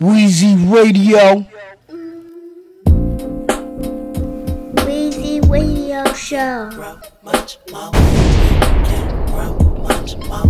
Wheezy Radio. Wheezy Radio Show. grow much more. We can grow much more.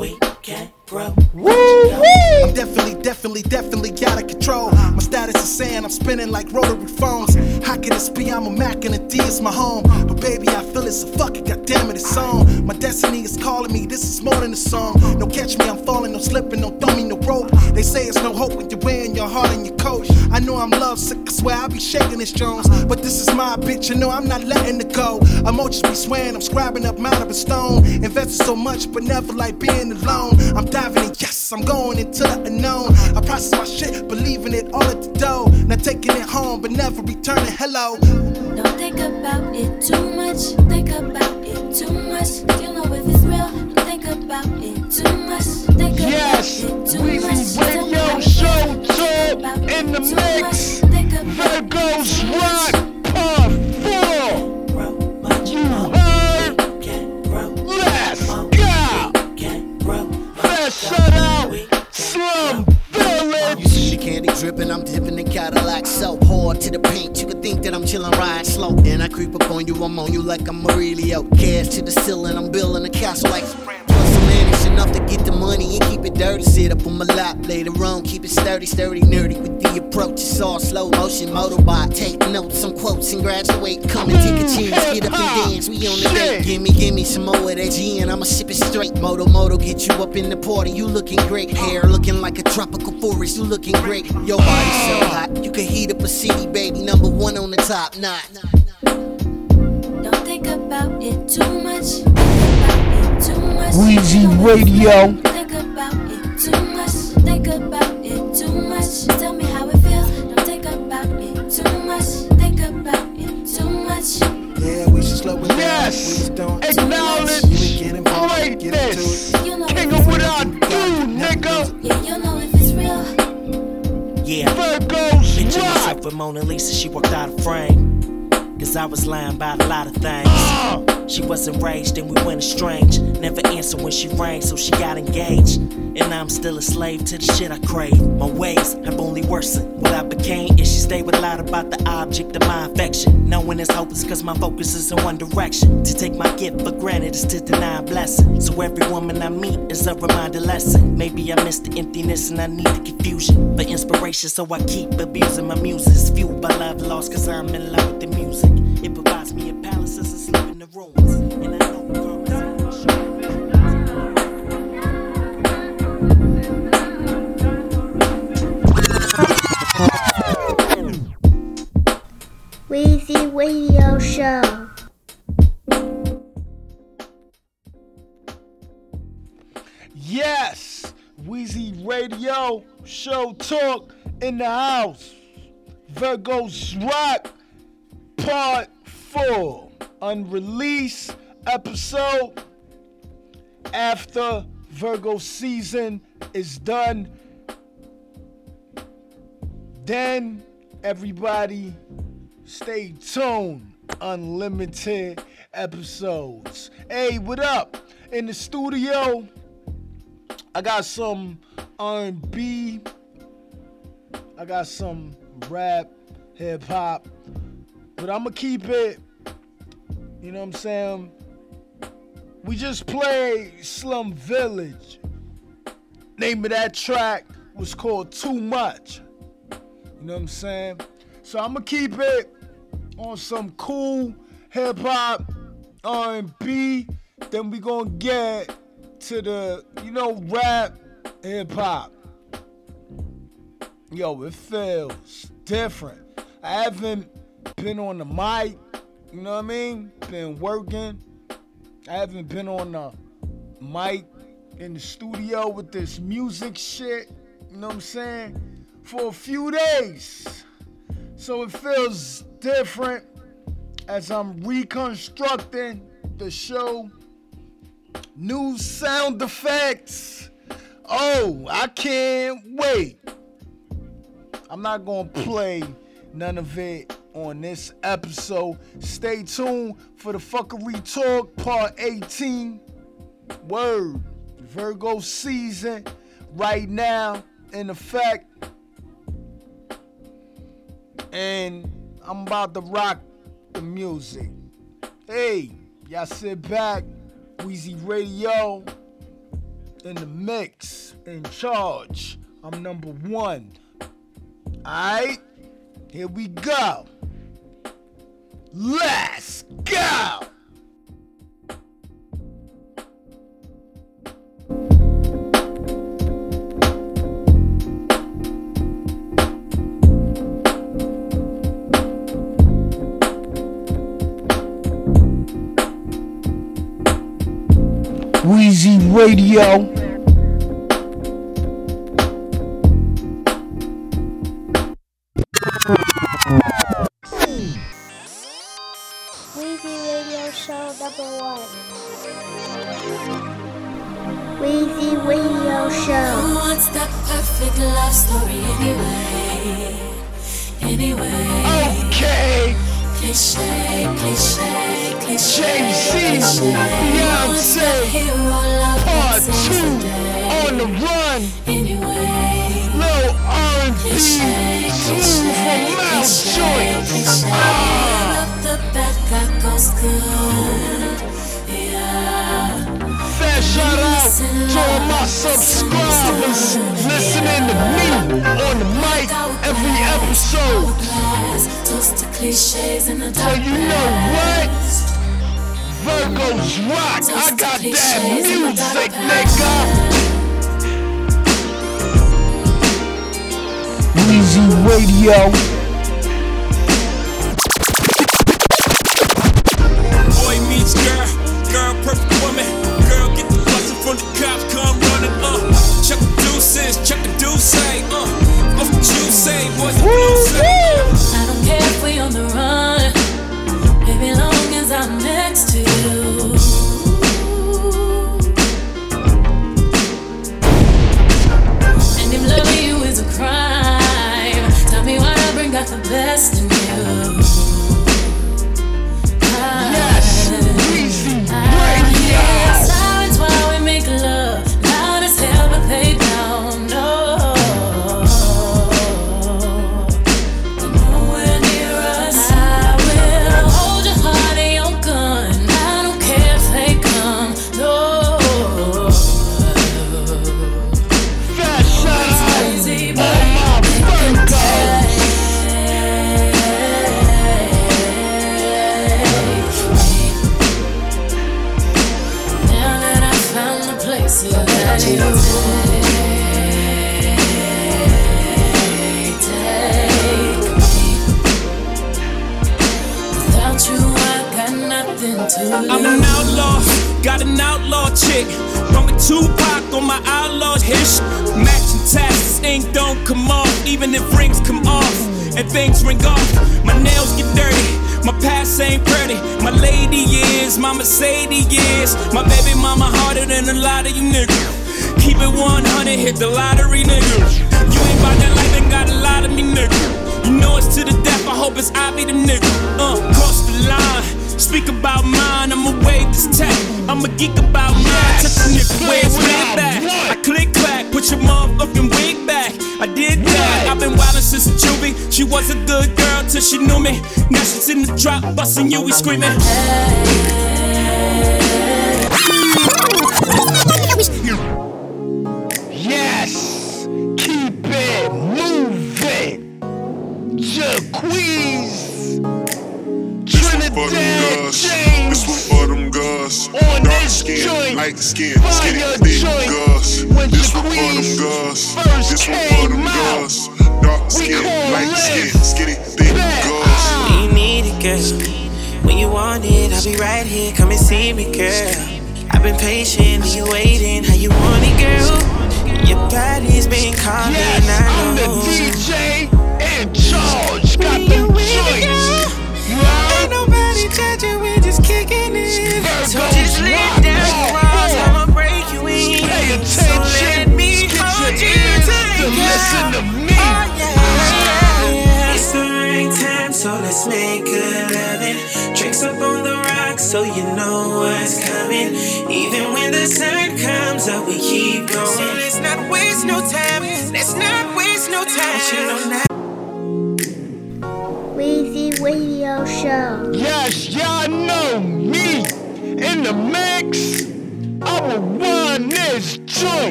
We can grow. I'm definitely, definitely, definitely out of control. My status is saying I'm spinning like rotary phones. How can this be? I'm a Mac and a D is my home. But baby, I feel it, so fuck it, goddammit, it's on. My destiny is calling me, this is more than a song. No catch me, I'm falling, no slipping, no throw me no rope. They say it's no hope when you're wearing your heart on your coat. I know I'm love sick, I swear I be shaking this Jones. But this is my bitch, you know I'm not letting it go. I'm Emotions be swearing, I'm scribing up out of a stone. Invested so much, but never like being alone. I'm diving in, yes, I'm going into the unknown. I process my shit, believing it all at the door. Not taking it home, but never returning. Hello. Don't think about it too much. Think about it too much. You know if it's real. Don't think about it too much. Think Yes, about it too Weezy much. Radio Show. Talk in the mix. much. Think about Virgos it too much. Rock Part Shut out Slum Village. You see the candy dripping, I'm dipping in Cadillac so hard to the paint. You could think that I'm chilling, riding slow. Then I creep up on you, I'm on you like I'm Aurelio. Gas to the ceiling, I'm building a castle like. Plus managed enough to get the money and keep it dirty. Sit up on my lap later on, keep it sturdy, sturdy, nerdy with the approach. It's all slow motion, motorbike. Take notes, some quotes, and graduate. Come and take a mm, chance, get up and dance. We on the day. Gimme, gimme some more of that G and I'ma sip it straight. Moto, moto, get you up in the party. You looking great. Hair looking like a tropical forest. You looking great. Your body so oh. hot. You can heat up a city, baby. Number one on the top. Not. Don't think about it too much. Think about it too much. Wheezy You know if it's Radio. real. Think about it too much. Think about it too much. Tell me how it feels. Don't think about it too much. Think about it too much. Yeah, we should slow it down. Yes. We just don't. Acknowledge You ain't get involved, Greatness. get into it. You know King of what. I do, nigga. Yeah, you know if it's real. Yeah. Virgos Rock. with Mona Lisa, she walked out of frame. Cause I was lying about a lot of things. She wasn't raised and we went estranged. Never answered when she rang, so she got engaged. And I'm still a slave to the shit I crave. My ways have only worsened. What I became is she stayed with a lot about the object of my affection. Knowing it's hopeless cause my focus is in one direction. To take my gift for granted is to deny a blessing. So every woman I meet is a reminder lesson. Maybe I miss the emptiness and I need the confusion. For inspiration, so I keep abusing my muses. Fueled by love lost cause I'm in love with the music. It provides me a palace as I sleep in the ruins. And I know girl, it's Wheezy Radio Show. Yes, Wheezy Radio Show Talk in the house. Virgos Rock Part 4. Unreleased episode after Virgo season is done. Then everybody stay tuned. Unlimited episodes. Hey, what up? In the studio, I got some R&B. I got some rap, hip hop. But I'm gonna keep it. You know what I'm saying? We just played Slum Village. Name of that track was called Too Much. You know what I'm saying? So I'm gonna keep it on some cool hip hop, R&B. Then we gonna get to the, you know, rap, hip hop. Yo, it feels different. I haven't been on the mic, you know what I mean? Been working. I haven't been on the mic in the studio with this music shit, you know what I'm saying? For a few days. So it feels different as I'm reconstructing the show. New sound effects. Oh, I can't wait. I'm not gonna play none of it on this episode. Stay tuned for the Fuckery Talk Part 18. Word. Virgo season right now in effect. And I'm about to rock the music. Hey, y'all sit back. Wheezy Radio in the mix, in charge. I'm number one. Alright? Here we go. Let's go. Wheezy Radio. Yeah. Fair shout out to my subscribers listening to me on the mic every episode. You know what? Virgo's rock. I got that music, nigga. Radio.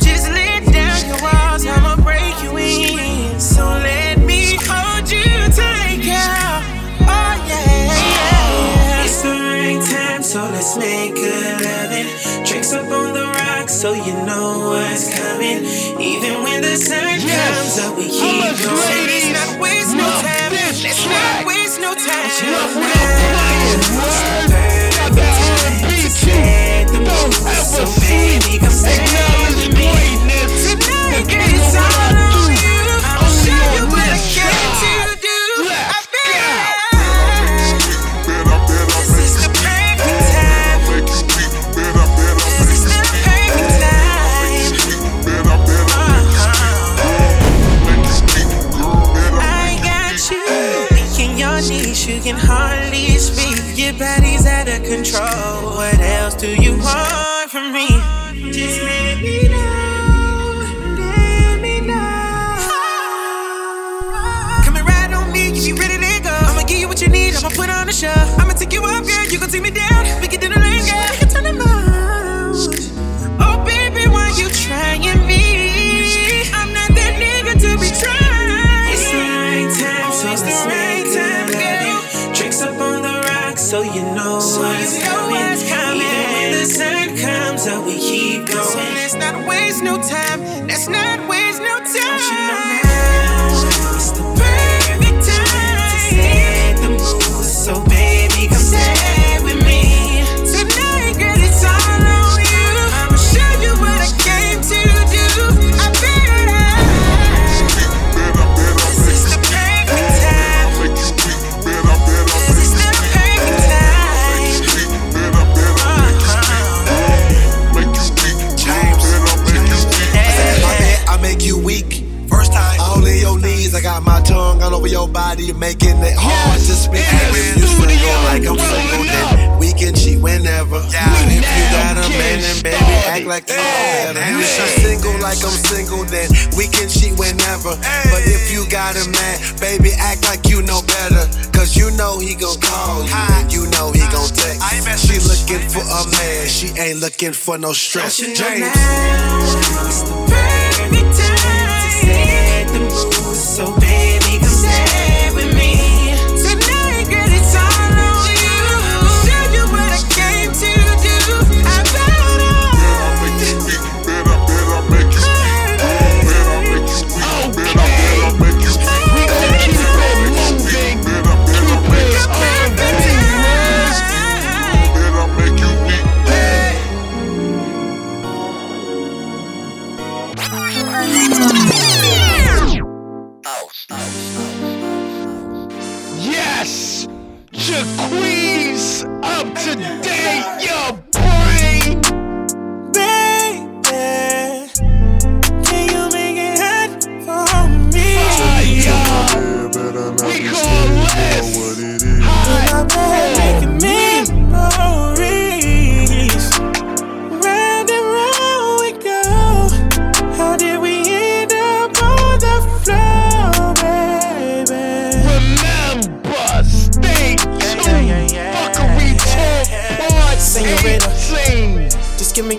Just let down your walls. I'ma break you in. So let me hold you tight, girl. Oh yeah, yeah. It's the right time, so let's make a loving. Drinks up on the rocks, so you know what's coming. Even when the sun comes up, we keep going. Let's not waste no love time. Let's not waste no time. Love when I'm playing, word. Got the R&B too. Don't So ever baby, come stay control. What else do you want from me? Just let me know. Let me know. Come and ride on me, if you ready to go. I'ma give you what you need, I'ma put on the show. I'ma take you up, girl, you gon' take me down. Your you're making it hard to speak. in the When you single studio, like I'm rolling single, then we can cheat whenever. But if you got a man, then baby, started. act like you know Hey, better. If man. you single like I'm single, then we can cheat whenever. But if you got a man, baby, act like you know better. Cause you know he gon' call you, and you know he gon' text. She looking for a man, she ain't looking for no stress. Don't James. now? It's the perfect time to set the mood. So baby,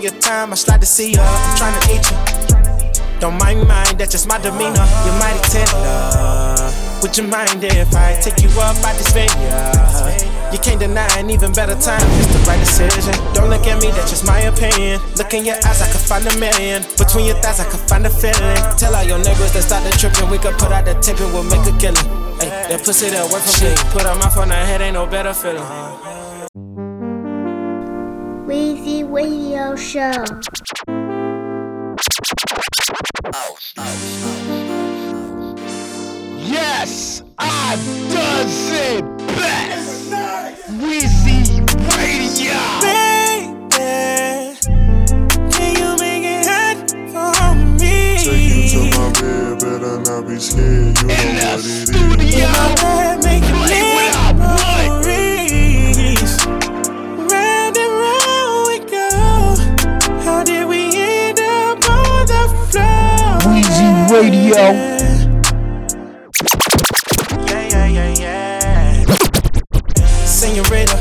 Your time, I slide to see ya. I'm trying to eat you. Don't mind mine, that's just my demeanor. You're mighty tender. Would you mind if I take you up by this venue? You can't deny an even better time. It's the right decision. Don't look at me, that's just my opinion. Look in your eyes, I could find a million. Between your thighs, I could find a feeling. Tell all your neighbors that start the tripping. We could put out the tip and we'll make a killing. Hey, that pussy that work for me. Put on my phone, her head ain't no better feeling. Weezy Radio Show. Yes, I does it best. Weezy Radio. Can you make it hot for me? To my bed, better not be scared. You In know the what it studio. Is. Senorita,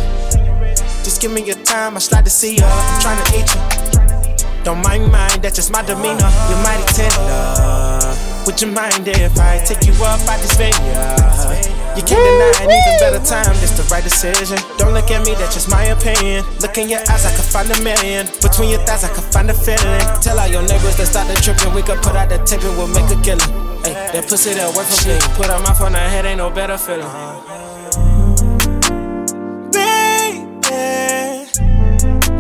just give me your time. I slide to see ya. I'm trying to eat you. Don't mind mine, that's just my demeanor. You're mighty tender. Would you mind if I take you up by this venue? You can't deny an even better time, this the right decision. Don't look at me, that's just my opinion. Look in your eyes, I could find a million. Between your thighs, I could find a feeling. Tell all your neighbors to stop the tripping. We could put out the tape and we'll make a killing. Hey, that pussy that work for me. Put her mouth on her head, ain't no better feeling.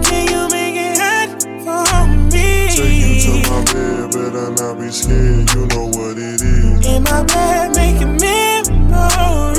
Can you make it hot for me? Take you to my bed, better not be scared. You know what it is. In my bed, making memories. Round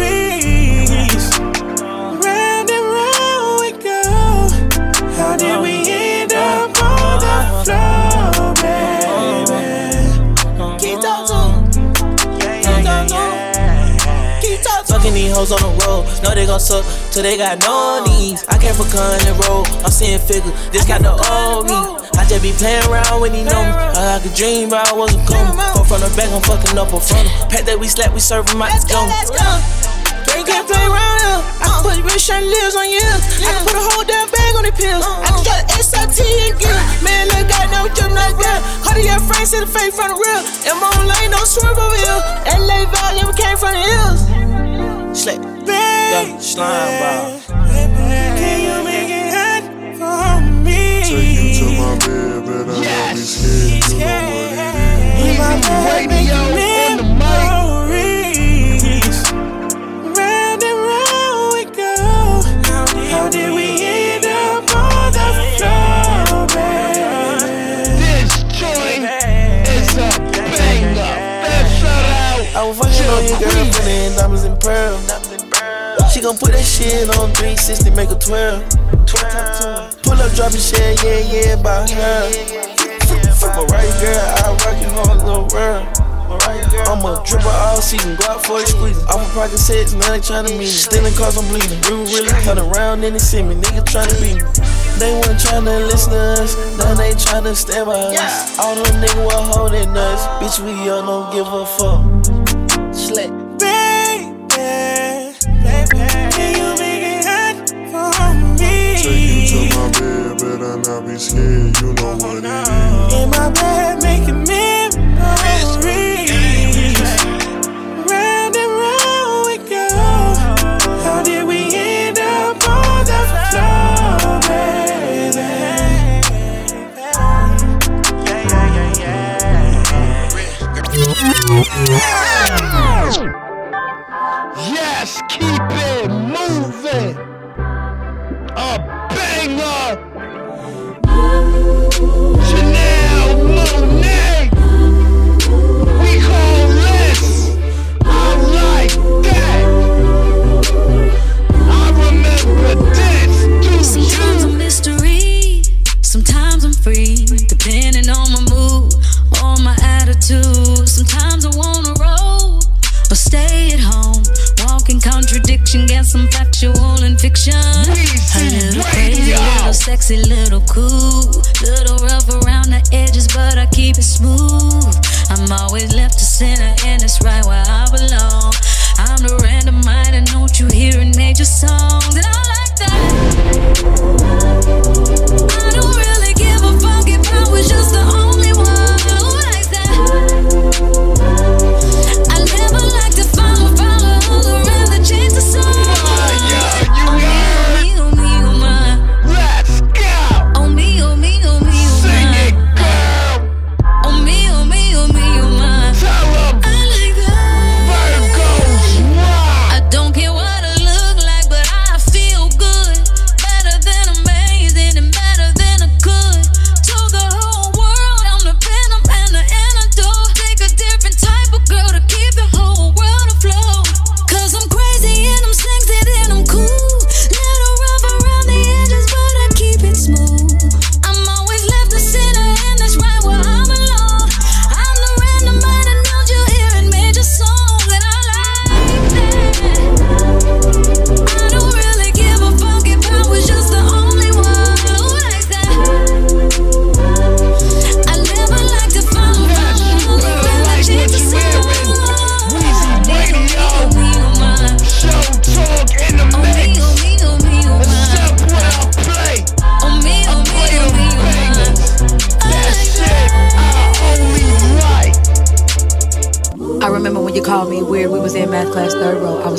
hoes on the road, know they gon' suck till they got no knees. I came for the road, I'm seeing figures, this got the old me. I just be playing around when he know me. I could dream but I was a coming. Fuck from the back, I'm fucking up in front of. Pack that we slap, we serve 'em out the gum. Gang can't play around here. I can put real shirt lives on you. I can put a whole damn bag on the pills. I can got SRT and get. Man, look, God, know you good. Cardi your friends to the face from the real. In my lane, don't swerve over here. LA Valley, we came from the hills. Slap, yeah, slime ball. Can you make it hot for me? Take you to my bed, better not be scared. You know what it is. In my bed, making memories. Round and round we go. How did we in diamonds and pearls. She gon' put that shit on 360, make her 12. Pull up, drop your shit, yeah, yeah, about her. Fuck my right girl, I rock your whole little world. I'm a dripper all season, go out for a squeeze. I'm a pocket six, now they tryna meet me. Stealing cars, I'm bleeding. River really cut around and they see me. Nigga tryna beat me. They weren't tryna listen to us, now they tryna stand by us. All them niggas were holding us. Bitch, we all don't give a fuck. Slap. Bed, better not be scared. You know what it is. In my bed, making memories. Round and round we go. How did we end up on the floor, baby? Yes, depending on my mood, on my attitude. Sometimes I wanna roll or stay at home, Walking contradiction, get some factual and fiction. A little crazy, little sexy, little cool, little rough around the edges, but I keep it smooth.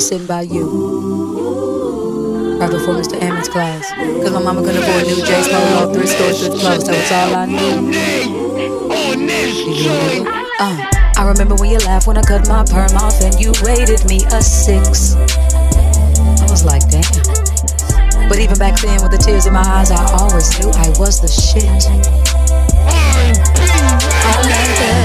sitting by you. right before Mr. Ammon's class. Cause my mama couldn't afford new J's, smoking all three stores through the clothes. That was all I need. Uh, I remember when you laughed when I cut my perm off and you rated me a six. I was like, damn. But even back then, with the tears in my eyes, I always knew I was the shit. I'm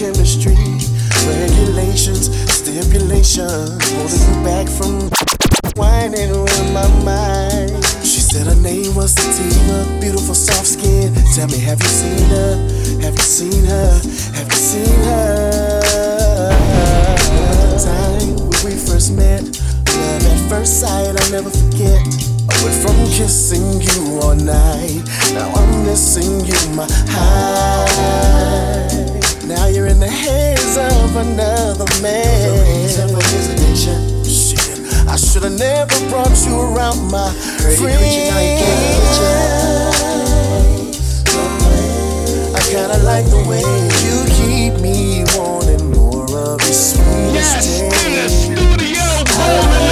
chemistry, regulations, stipulations, holding you back from whining with my mind. She said her name was Sativa, beautiful soft skin. Tell me, have you seen her? Have you seen her? Have you seen her? The time when we first met, love at first sight, I'll never forget. I went from kissing you all night, now I'm missing you, my high. Now you're in the hands of another man. I should have never brought you around my friends. I kinda like the way you keep me wanting more of your sweet yes, in the studio, holding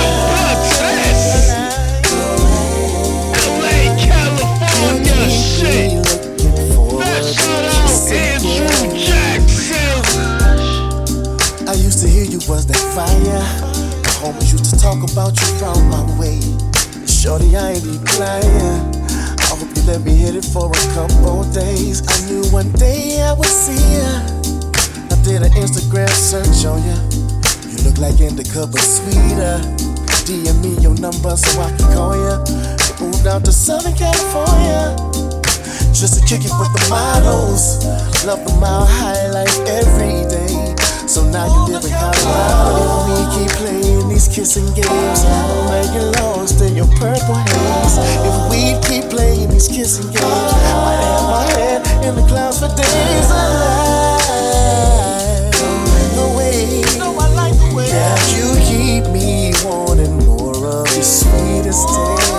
the California shit. Was that fire. The homies used to talk about you round my way. Shorty, I ain't even lying. I hope you let me hit it for a couple days. I knew one day I would see ya. I did an Instagram search on ya. You look like indica but sweeter. DM me your number so I can call ya. You moved out to Southern California. Just to kick it with the models. Love the mile high life every day. So now you live in Colorado. If we keep playing these kissing games, I'll make you lost in your purple haze. If we keep playing these kissing games, I'd have my head in the clouds for days. I like the way, yeah, you keep me wanting more of your sweetest taste.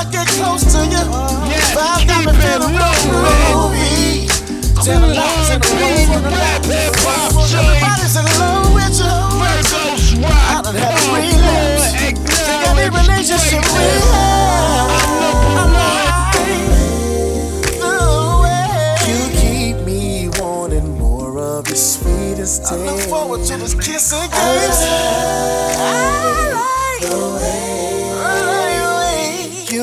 I get close to you, vibe got me feeling real groovy. Ten lives in a row for the rap hip hop Everybody's in love with you. Virgos rock. I done had a relapse. Think every relationship we have. You keep me wanting more of your sweetest taste. I look forward to this kissing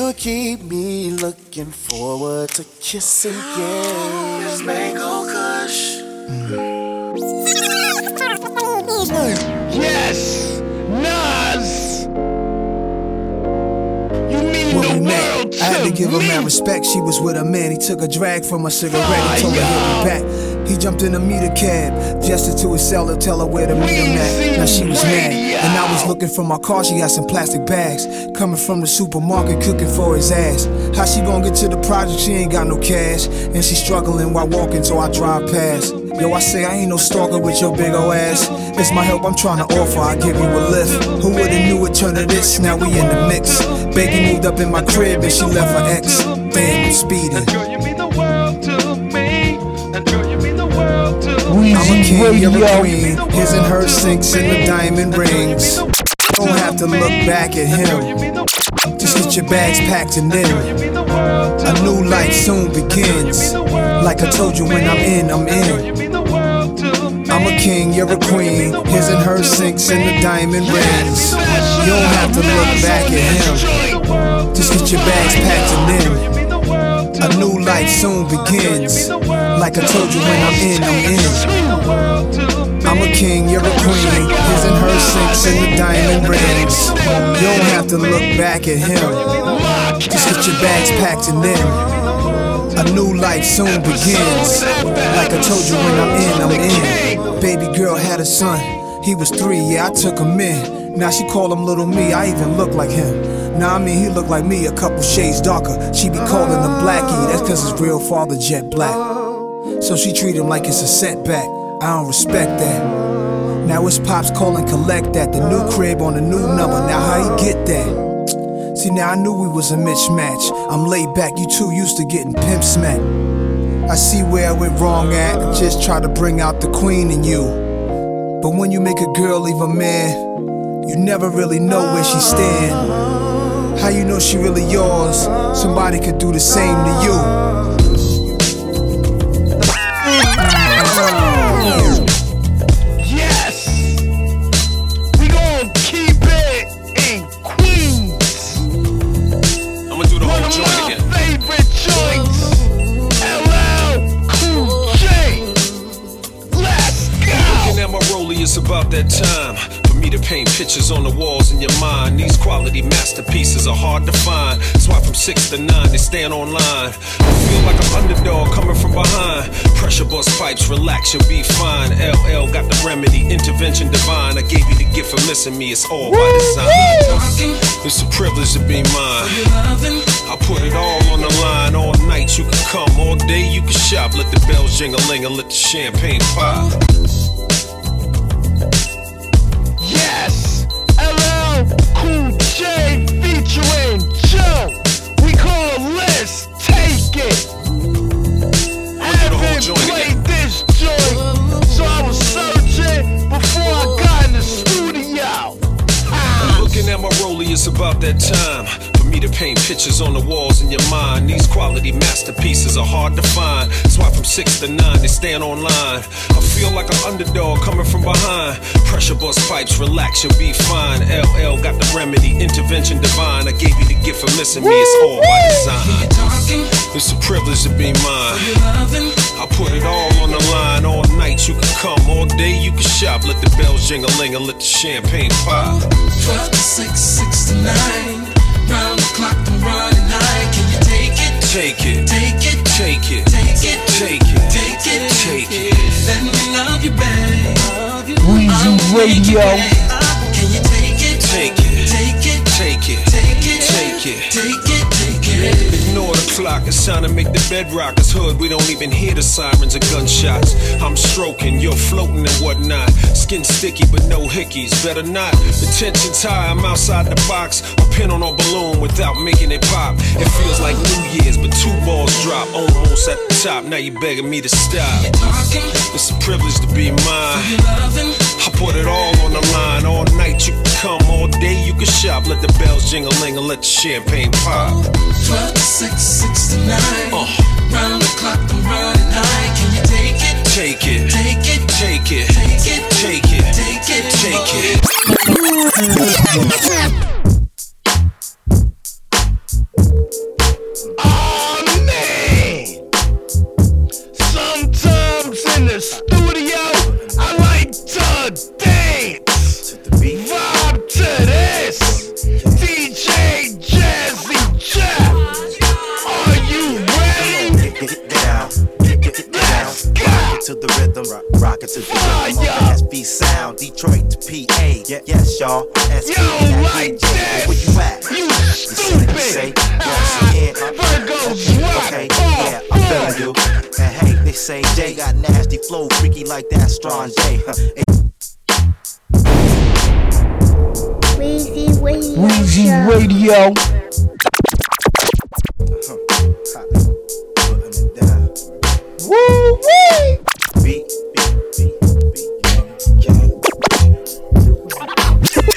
You keep me looking forward to kissing again. This mango kush. Yes, Nas. You mean When the we met, world I had to give her me. mad respect. She was with a man. He took a drag from a cigarette. He told her hit me back. He jumped in a meter cab, gestured to his cellar, tell her where to meet him at. Now she was mad, and I was looking for my car. She had some plastic bags coming from the supermarket, cooking for his ass. How she gonna get to the project? She ain't got no cash, and she struggling while walking, so I drive past. Yo, I say I ain't no stalker with your big ol' ass. It's my help I'm trying to offer. I give you a lift. Who would've knew it turned to this? Now we in the mix. Baby moved up in my crib and she left her ex. Damn, I'm speeding. I'm a king, you're a queen. His and her sinks in the diamond rings. Don't have to look back at him. Just get your bags packed and then a new life soon begins. Like I told you, when I'm in, I'm in. I'm a king, you're a queen. His and her sinks in the diamond rings. You don't have to look back at him. Just get your bags packed and then a new life soon begins. Like I told you, when I'm in, I'm in. I'm a king, you're a queen. His and her sinks in the diamond rings. You don't have to look back at him. Just get your bags packed and then a new life soon begins. Like I told you, when I'm in, I'm in. Baby girl had a son. He was three, yeah, I took him in. Now she call him little me, I even look like him. Nah, I mean, he look like me, a couple shades darker. She be calling him blackie, that's cause his real father jet black. So she treat him like it's a setback. I don't respect that. Now it's pops calling collect that. The new crib on the new number. Now how he get that? See now I knew we was a mismatch. I'm laid back, you too used to getting pimp smacked. I see where I went wrong at. I just try to bring out the queen in you. But when you make a girl leave a man, you never really know where she stand. How you know she really yours? Somebody could do the same to you. Yes, we gon' keep it in Queens. I'ma do the One whole of joint my again. favorite joints. LL Cool J. Let's go. Looking at my rollie, it's about that time for me to paint pictures on the walls in your mind. These quality masterpieces are hard to find. That's why from six to nine they stand online. I feel like an underdog coming from behind. Pressure bust pipes, relax, you'll be fine. LL got the remedy, intervention divine. I gave you the gift for missing me, it's all by design. It's a privilege to be mine. I put it all on the line. All night you can come, all day you can shop. Let the bells jingle and let the champagne pop. It. Haven't played this joint, so I was searching before I got in the studio. Looking at my rollie, it's about that time me to paint pictures on the walls in your mind. These quality masterpieces are hard to find. That's why from six to nine they stand online. I feel like an underdog coming from behind. Pressure bust pipes, relax, you'll be fine. LL got the remedy, intervention divine. I gave you the gift for missing me, it's all by design. It's a privilege to be mine. I put it all on the line. All night you can come, all day you can shop. Let the bells jingle and let the champagne pop. 12 to 6, 6 to 9. Clock, I'm running high. Can you take it? Take it, Take it, take it, take it, take it, take it, take it. Let me love you, babe. Weezy Radio. It's time to make the bed rock. It's hood, we don't even hear the sirens and gunshots. I'm stroking, you're floating and whatnot. Skin sticky, but no hickeys. Better not. The tension's high, I'm outside the box. A pin on a balloon without making it pop. It feels like New Year's, but two balls drop almost at the top. Now you begging me to stop. It's a privilege to be mine. I put it all on the line. All night you can come, all day you can shop. Let the bells jingle and let the champagne pop. 12 to 6, 6 to 9. Round the clock, I'm running high. Can you take it? Take it, Take it, take it, take it, take it, take it, take it. Oh Yeah, y'all. SB Yo, that like DJ. Where you at? You stupid. Say, once again. Okay, yeah, I'm feeling you. And hey, they say Jay got nasty flow, freaky like that strong J. Weezy Radio. Weezy Radio. Woo wee! beat,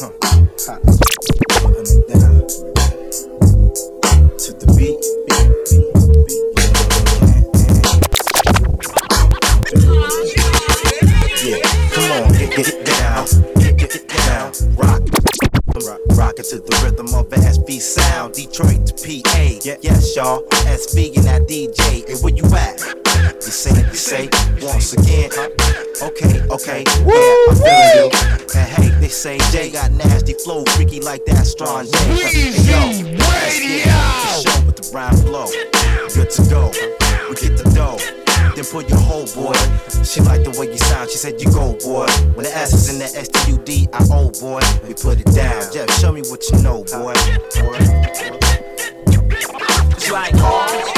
it down. To the beat, Yeah, come on, get, it down, get it down. Rock, rock, rock it to the rhythm of the SB sound. Detroit to PA. Yeah, yes, y'all. SB and that DJ. Hey, where you at? You say, you say, once again. Okay, okay, yeah, I'm feeling you. And hey, they say Jay got nasty flow, freaky like that strong J. Hey, yo, the show with the rhyme flow. Good to go. We get the dough. Then put your whole boy. She like the way you sound. She said you go, boy. When the S is in the S T U D I O, boy. We put it down. Jeff, show me what you know, boy. It's like, oh,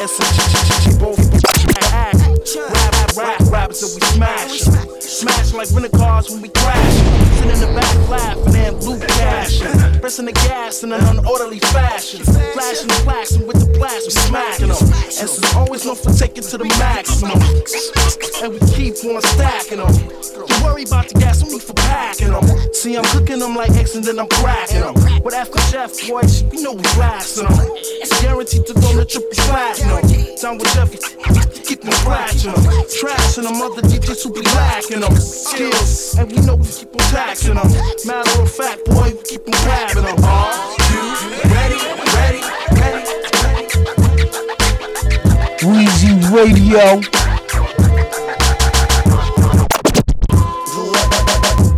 and some both rap, rap, rap, so we smash 'em. Smashing like rental cars when we crash. Sitting in the back laughing and blue cash. Pressing the gas in an unorderly fashion. Flashing the flashing with the blast, we smacking them. And so always known for taking to the maximum. And we keep on stacking them. You worry about the gas, need for packing them. See, I'm cooking them like X and then I'm cracking them. But after Jeff, boys, you know we blasting them. It's guaranteed to go to triple platinum. Down with Jeff, keep them scratching them. Trashing them, other DJs who be lacking them. Skills, and we know we keep on taxing them. Matter of fact, boy, we keep on grabbing them. Are you ready, ready, ready? Weezy Radio.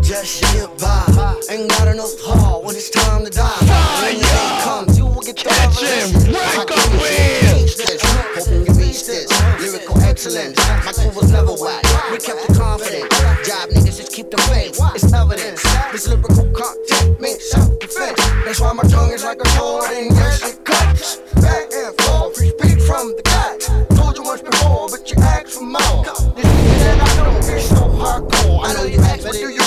Just get by. Ain't got enough heart when it's time to die. My crew was never whack. We kept it confident. Job niggas just keep the faith. It's evidence. This lyrical content makes self-defense. That's why my tongue is like a sword and yes it cuts. Back and forth, free speak from the cut. Told you once before, but you asked for more. This that I know is so hardcore. I know you ask, but do you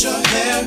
your hair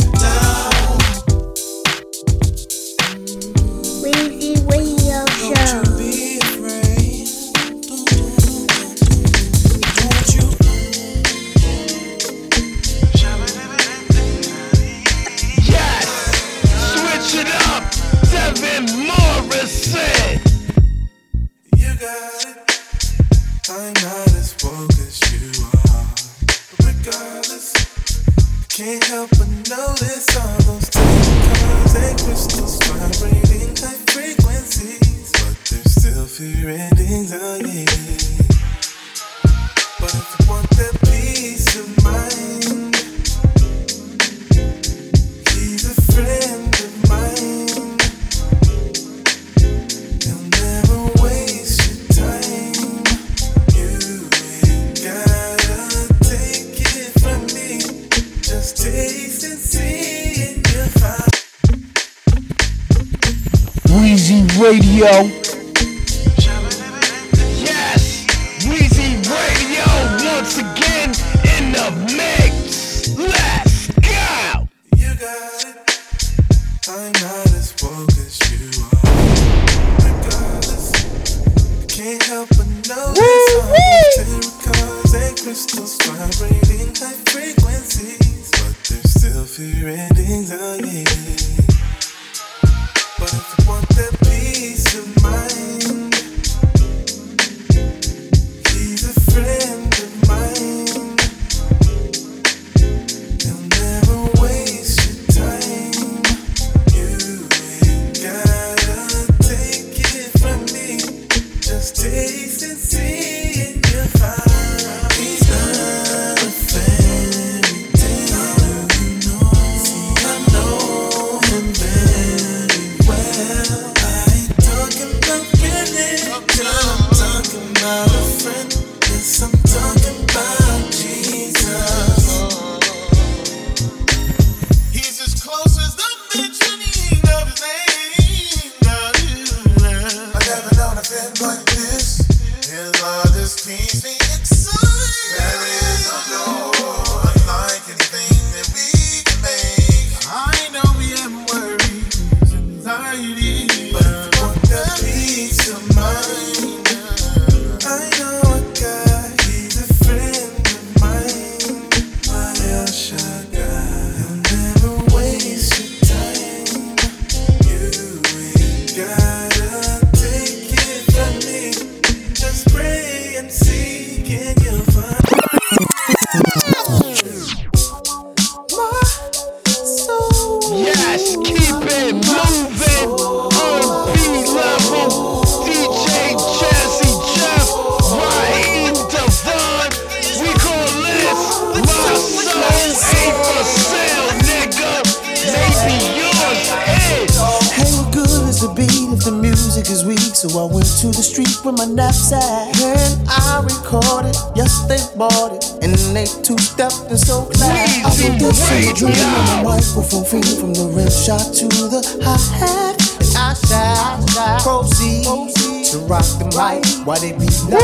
to rock the mic while they beat down.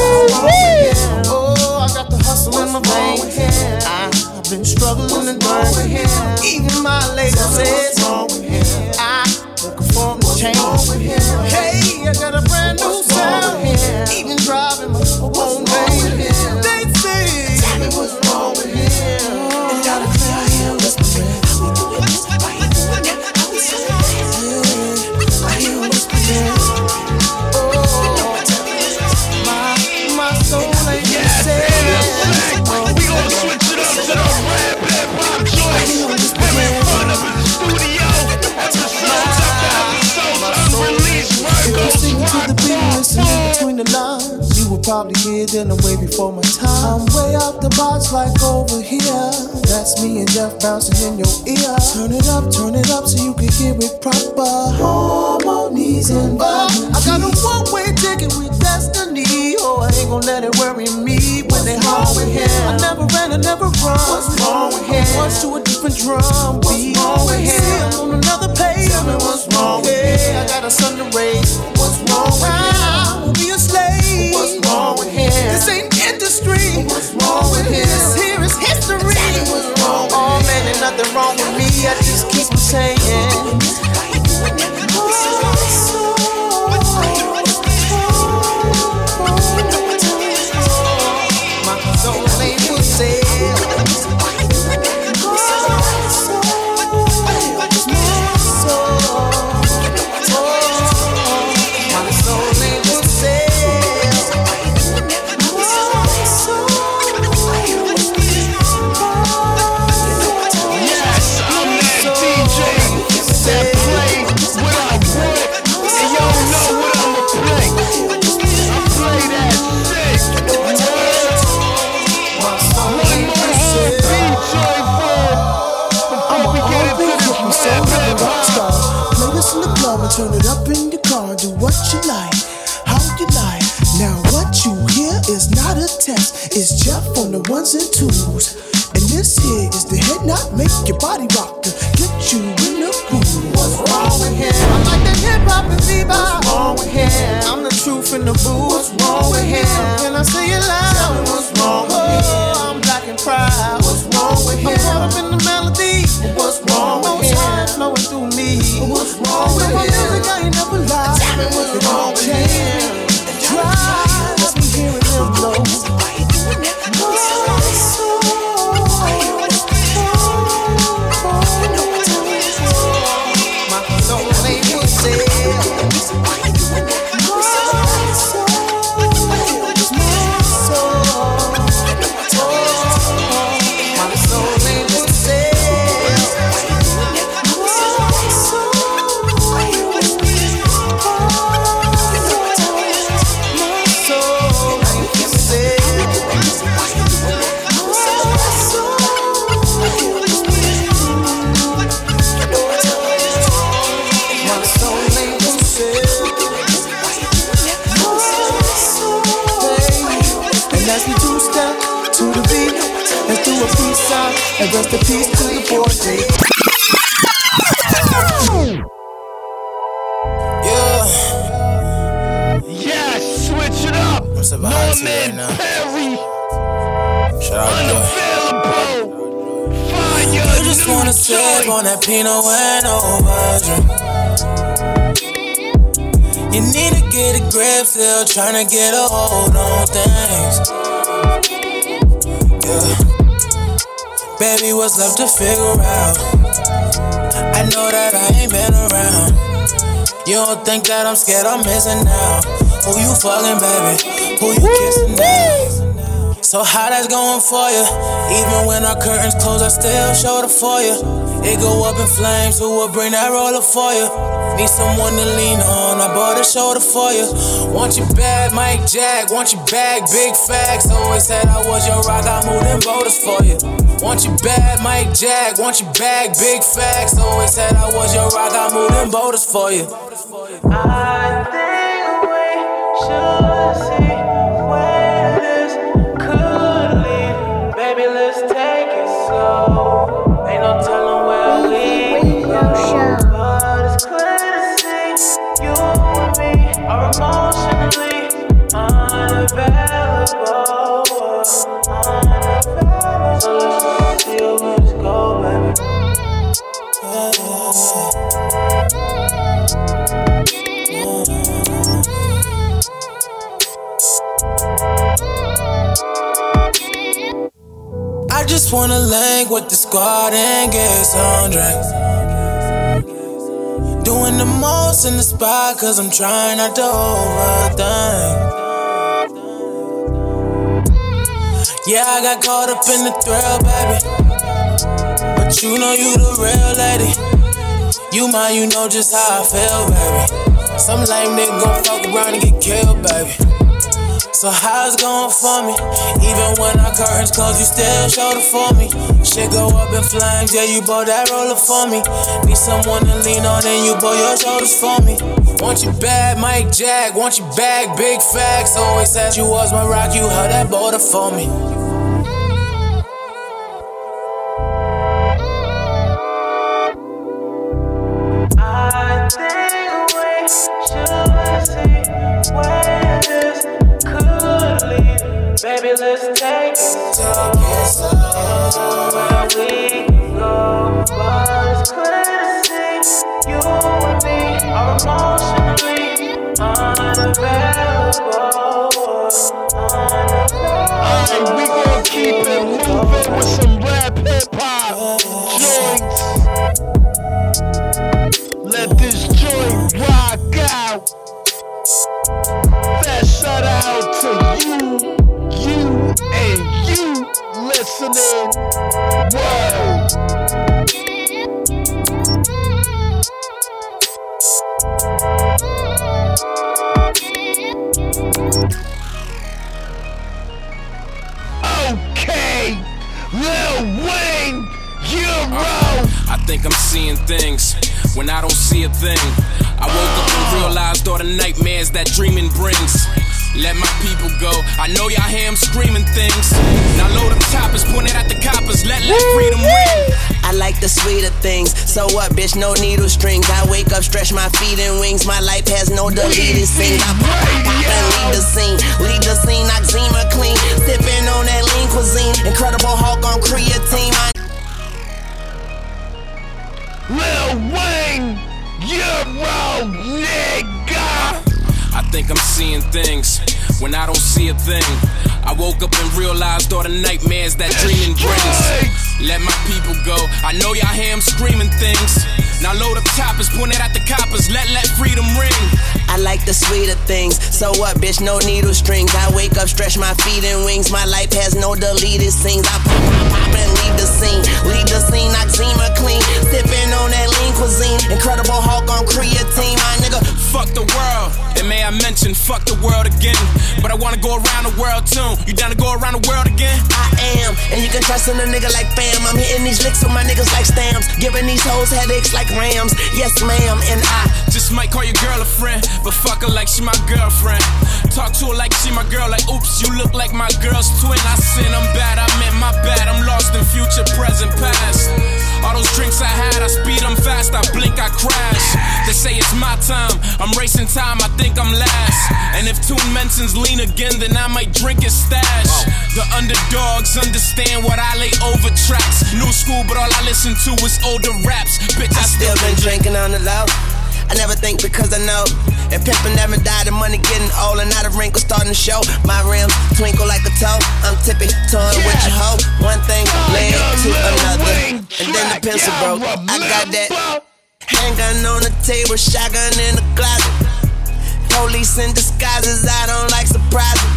Oh, I got the hustle in my veins. I've been struggling and going. Even my lady says I looking for a change. Hey, I got a brand new probably hear that I'm way before my time. I'm way out the box, like over here. That's me and Jeff bouncing in your ear. Turn it up, turn it up so you can hear it proper. Harmonies and vibes. I got a one-way ticket with destiny. Oh, I ain't gonna let it worry me when they hard with him. I never ran, I never run. What's wrong with him? Once to a different drum beat. What's wrong with him? I'm on another page. Tell me what's wrong with him? I got a son to raise. What's wrong with him? I will be a slave. This ain't industry. What's wrong with him? This here is history. What's wrong with oh man, ain't nothing wrong with me. I just keep saying. Jeff on the ones and twos. And this here is the head knot, make your body rock to get you in the groove. What's wrong with him? I like that hip hop and bebop. What's wrong up in the booth. What's wrong with him? Can I say it loud? And rest in peace to the boy Yeah. Yes, switch it up. I'm so behind you right now. Shout out to You just wanna sip on that Pinot and. You need to get a grip, still tryna get a hold on things. Yeah. Baby, what's left to figure out? I know that I ain't been around. You don't think that I'm scared I'm missing out. Who you fucking, baby? Who you kissing now? So how that's going for you? Even when our curtains close, I still show the for you. It go up in flames, who will bring that roller for you? Need someone to lean on, I bought a shoulder for you. Want you bad, Mike Jack, want you back, big facts. Always said I was your rock, I moved in boulders for you. Want you bad, Mike Jack, want you back, big facts. Always said I was your rock, I moved in boulders for you. I I just wanna link with the squad and get some drinks. Doing the most in the spot, cause I'm trying not to overthink. Yeah, I got caught up in the thrill, baby. But you know you the real lady. You mine, you know just how I feel, baby. Some lame nigga gon' fuck around and get killed, baby. So how's going for me? Even when our curtains close, you still show for me. Shit go up in flames, yeah, you bought that roller for me. Need someone to lean on and you bought your shoulders for me. Want you bad, Mike Jack, want you back, big facts. Always said you was my rock, you held that border for me. Let's take it slow. Where we go, but it's clear to see you and me are emotionally unavailable. We keep it moving with some rap hip hop joints. Let this joint rock out. Fast shout out to you, you, and you listening. Whoa. Okay, Lil Wayne, Euro. Uh, I think I'm seeing things when I don't see a thing. I woke up and realized all the nightmares that dreaming brings. Let my people go. I know y'all hear 'em screaming things. Now load up choppers, pointed at the coppers. Let let freedom ring. I like the sweeter things. So what, bitch? No needle strings. I wake up, stretch my feet and wings. My life has no deleted scenes. I pop, pop, pop and leave the scene. Leave the scene, Noxzema clean. Sipping on that lean cuisine. Incredible Hulk on creatine. I Lil Wayne, Euro, nigga. I think I'm seeing things when I don't see a thing. I woke up and realized all the nightmares that dreaming brings. Let my people go. I know y'all hear hear 'em screaming things. Now load up toppers, point it at the coppers. Let let freedom ring. I like the sweeter things. So what, bitch? No needle strings. I wake up, stretch my feet and wings. My life has no deleted scenes. I pop, pop, pop and leave the scene. Leave the scene, Noxzema clean. Sipping on that lean cuisine. Incredible Hulk on creatine, my nigga. Fuck the world. And may I mention, fuck the world again. But I wanna go around the world too. You down to go around the world again? I am, and you can trust in a nigga like fam. I'm hitting these licks with my niggas like stamps. Giving these hoes headaches like rams. Yes, ma'am, and I just might call your girl a friend, but fuck her like she my girlfriend. Talk to her like she my girl, like oops, you look like my girl's twin. I sin, I'm bad, I meant my bad. I'm lost in future, present, past. All those drinks I had, I speed, I'm fast, I blink, I crash. They say it's my time, I'm racing time, I think I'm last. And if Tune mentions lean again, then I might drink his stash. The underdogs understand what I lay over tracks. New school, but all I listen to is older raps. Bitch, I, I still been drinking on the low. I never think because I know. If pimpin' never died, the money getting old and now the wrinkles starting to show. My rims twinkle like a toe. I'm tippy toeing with your hoe. One thing led to another, and then the pencil broke. I got that handgun on the table, shotgun in the closet. Police in disguises, I don't like surprises.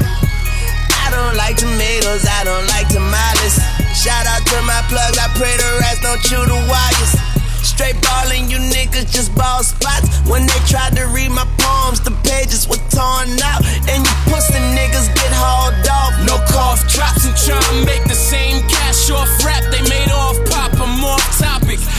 I don't like tomatoes, I don't like tamales. Shout out to my plugs, I pray the rats don't chew the wires. Straight ballin', you niggas just ball spots. When they tried to read my poems, the pages were torn out. And you pussy niggas get hauled off. No cough drops and tryna make the same cash off rap they made off.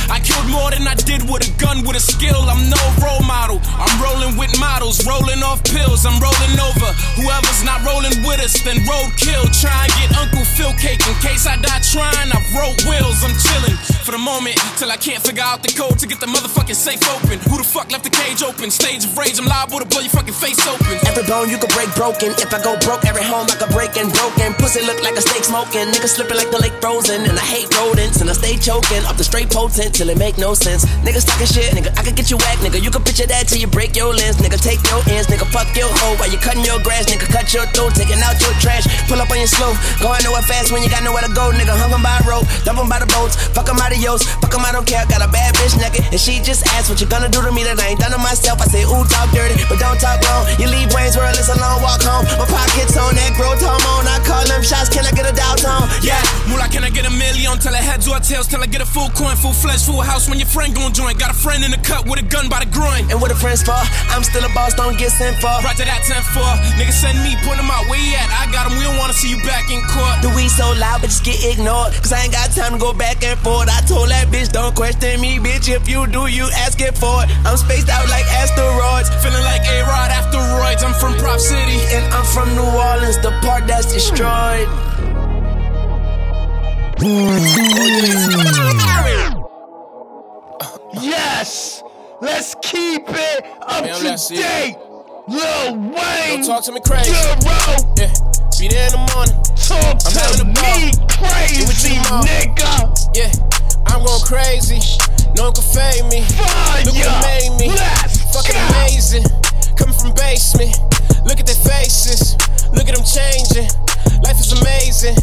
I killed more than I did with a gun with a skill. I'm no role model. I'm rolling with models, rolling off pills. I'm rolling over. Whoever's not rolling with us, then roadkill. Try and get Uncle Phil cake in case I die trying. I wrote wills. I'm chilling for the moment till I can't figure out the code to get the motherfucking safe open. Who the fuck left the cage open? Stage of rage. I'm liable to blow your fucking face open. Every bone you can break broken. If I go broke, every home like a breaking broken. Pussy look like a steak smoking. Niggas slipping like the lake frozen. And I hate rodents. And I stay choking off the straight potent till it make no sense. Niggas talking shit, nigga. I can get you whack, nigga. You can picture that till you break your lens. Nigga, take your ends. Nigga, fuck your hoe while you cutting your grass. Nigga, cut your throat. Taking out your trash. Pull up on your slow. Going nowhere fast when you got nowhere to go. Nigga, Hung 'em by a rope. dump 'em by the boats. Fuck 'em out of yours. Fuck 'em, I don't care. Got a bad bitch naked. And she just asked what you gonna do to me that I ain't done to myself. I say, ooh, talk dirty, but don't talk wrong. You leave Wayne's World, it's a long walk home. My pockets on that growth hormone. I call them shots, can I get a dial tone? Yeah, Moolah, can I get a million? Till I heads or tails, till I get a full coin, full flesh, full house when your friend gon' join. Got a friend in the cut with a gun by the groin. And what a friends for? I'm still a boss, don't get sent for. Roger that 10 4. Niggas send me, point them out, where you at? I got him, we don't wanna see you back in court. The weed so loud, but just get ignored. Cause I ain't got time to go back and forth. I told that bitch, don't question me, bitch. If you do, you ask it for it. I'm spaced out like asteroids. Feeling like A Rod afteroids. I'm from Prop City. And I'm from New Orleans, the part that's destroyed. Oh, Yes! Let's keep it up Man, to date! Lil Wayne! Don't talk to me crazy. Euro! Yeah, be there in the morning. Talk I'm to me crazy, nigga! Yeah, I'm going crazy. No one can fade me. Look what made me. Fucking amazing. Coming from basement. Look at their faces. Look at them changing. Life is amazing.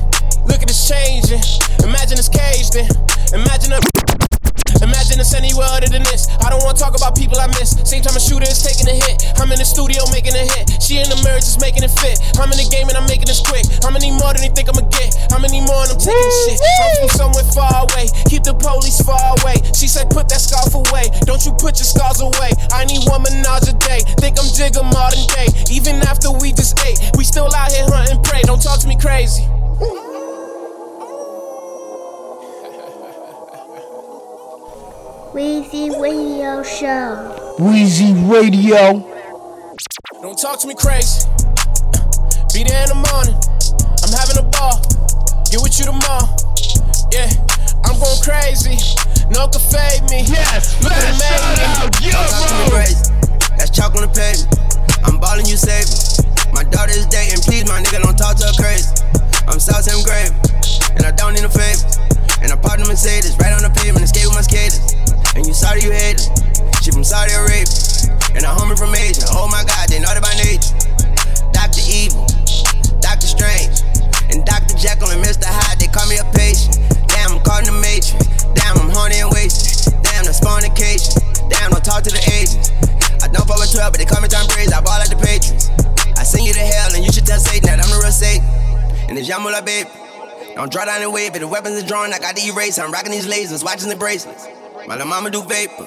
Look at this changing. Imagine it's caged in. Imagine a. Imagine it's anywhere other than this. I don't wanna talk about people I miss. Same time a shooter is taking a hit. I'm in the studio making a hit. She in the mirror just making it fit. I'm in the game and I'm making this quick. How many more than you think I'ma get? How many more and I'm taking the shit? I'm from somewhere far away. Keep the police far away. She said, put that scarf away. Don't you put your scars away. I need one menage a day. Think I'm Jigga modern day. Even after we just ate, we still out here hunting prey. Don't talk to me crazy. Weezy Radio Show. Weezy Radio. Don't talk to me crazy. Be there in the morning. I'm having a ball. Get with you tomorrow. Yeah, I'm going crazy. No can fade me. Yes, Look what it made me. Don't talk to me crazy. That's chalk on the pavement. I'm ballin', you save me. My daughter is dating, please, my nigga, don't talk to her crazy. I'm South Sam Grave, and I don't need a favor. And I parked in Mercedes, right on the pavement, escape with my skaters. And you sorry you hate it. She from Saudi Arabia, and a homie from Asia. Oh my God, they know that by nature. Dr. Evil, Dr. Strange, and Dr. Jekyll and Mr. Hyde, they call me a patient. Damn, I'm caught in the matrix. Damn, I'm horny and wasted. Damn, that's fornication. Damn, don't talk to the agents. I don't fuck with 12, but they call me Tom Brady. I ball like the Patriots. I send you to hell, and you should tell Satan that I'm the real Satan. And it's Young Moolah, baby. Don't draw down and wave, but the weapons are drawn. I got the eraser. I'm rocking these lasers, watching the bracelets. My little mama do vapor,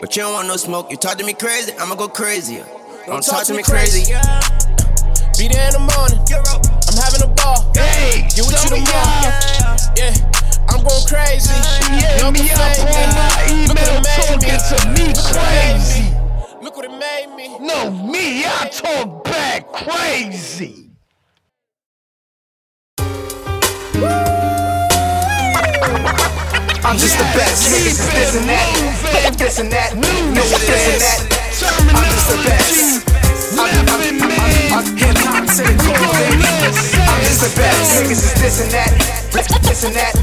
but you don't want no smoke. You talk to me crazy, I'ma go crazier. Don't, talk, to me crazy. Be there in the morning. I'm having a ball. Hey, get with you show tomorrow. Yeah, I'm going crazy. Yeah, no me can up fade on my me. Look email what it talking to me Look what it made crazy. Look what it made me. No, me, I talk back crazy. I'm just the best. Niggas is this and that. This and that. Niggas this and that. I'm just the best. I'm hip hop to the core, baby. I'm just the best. Niggas is this and that. This and that.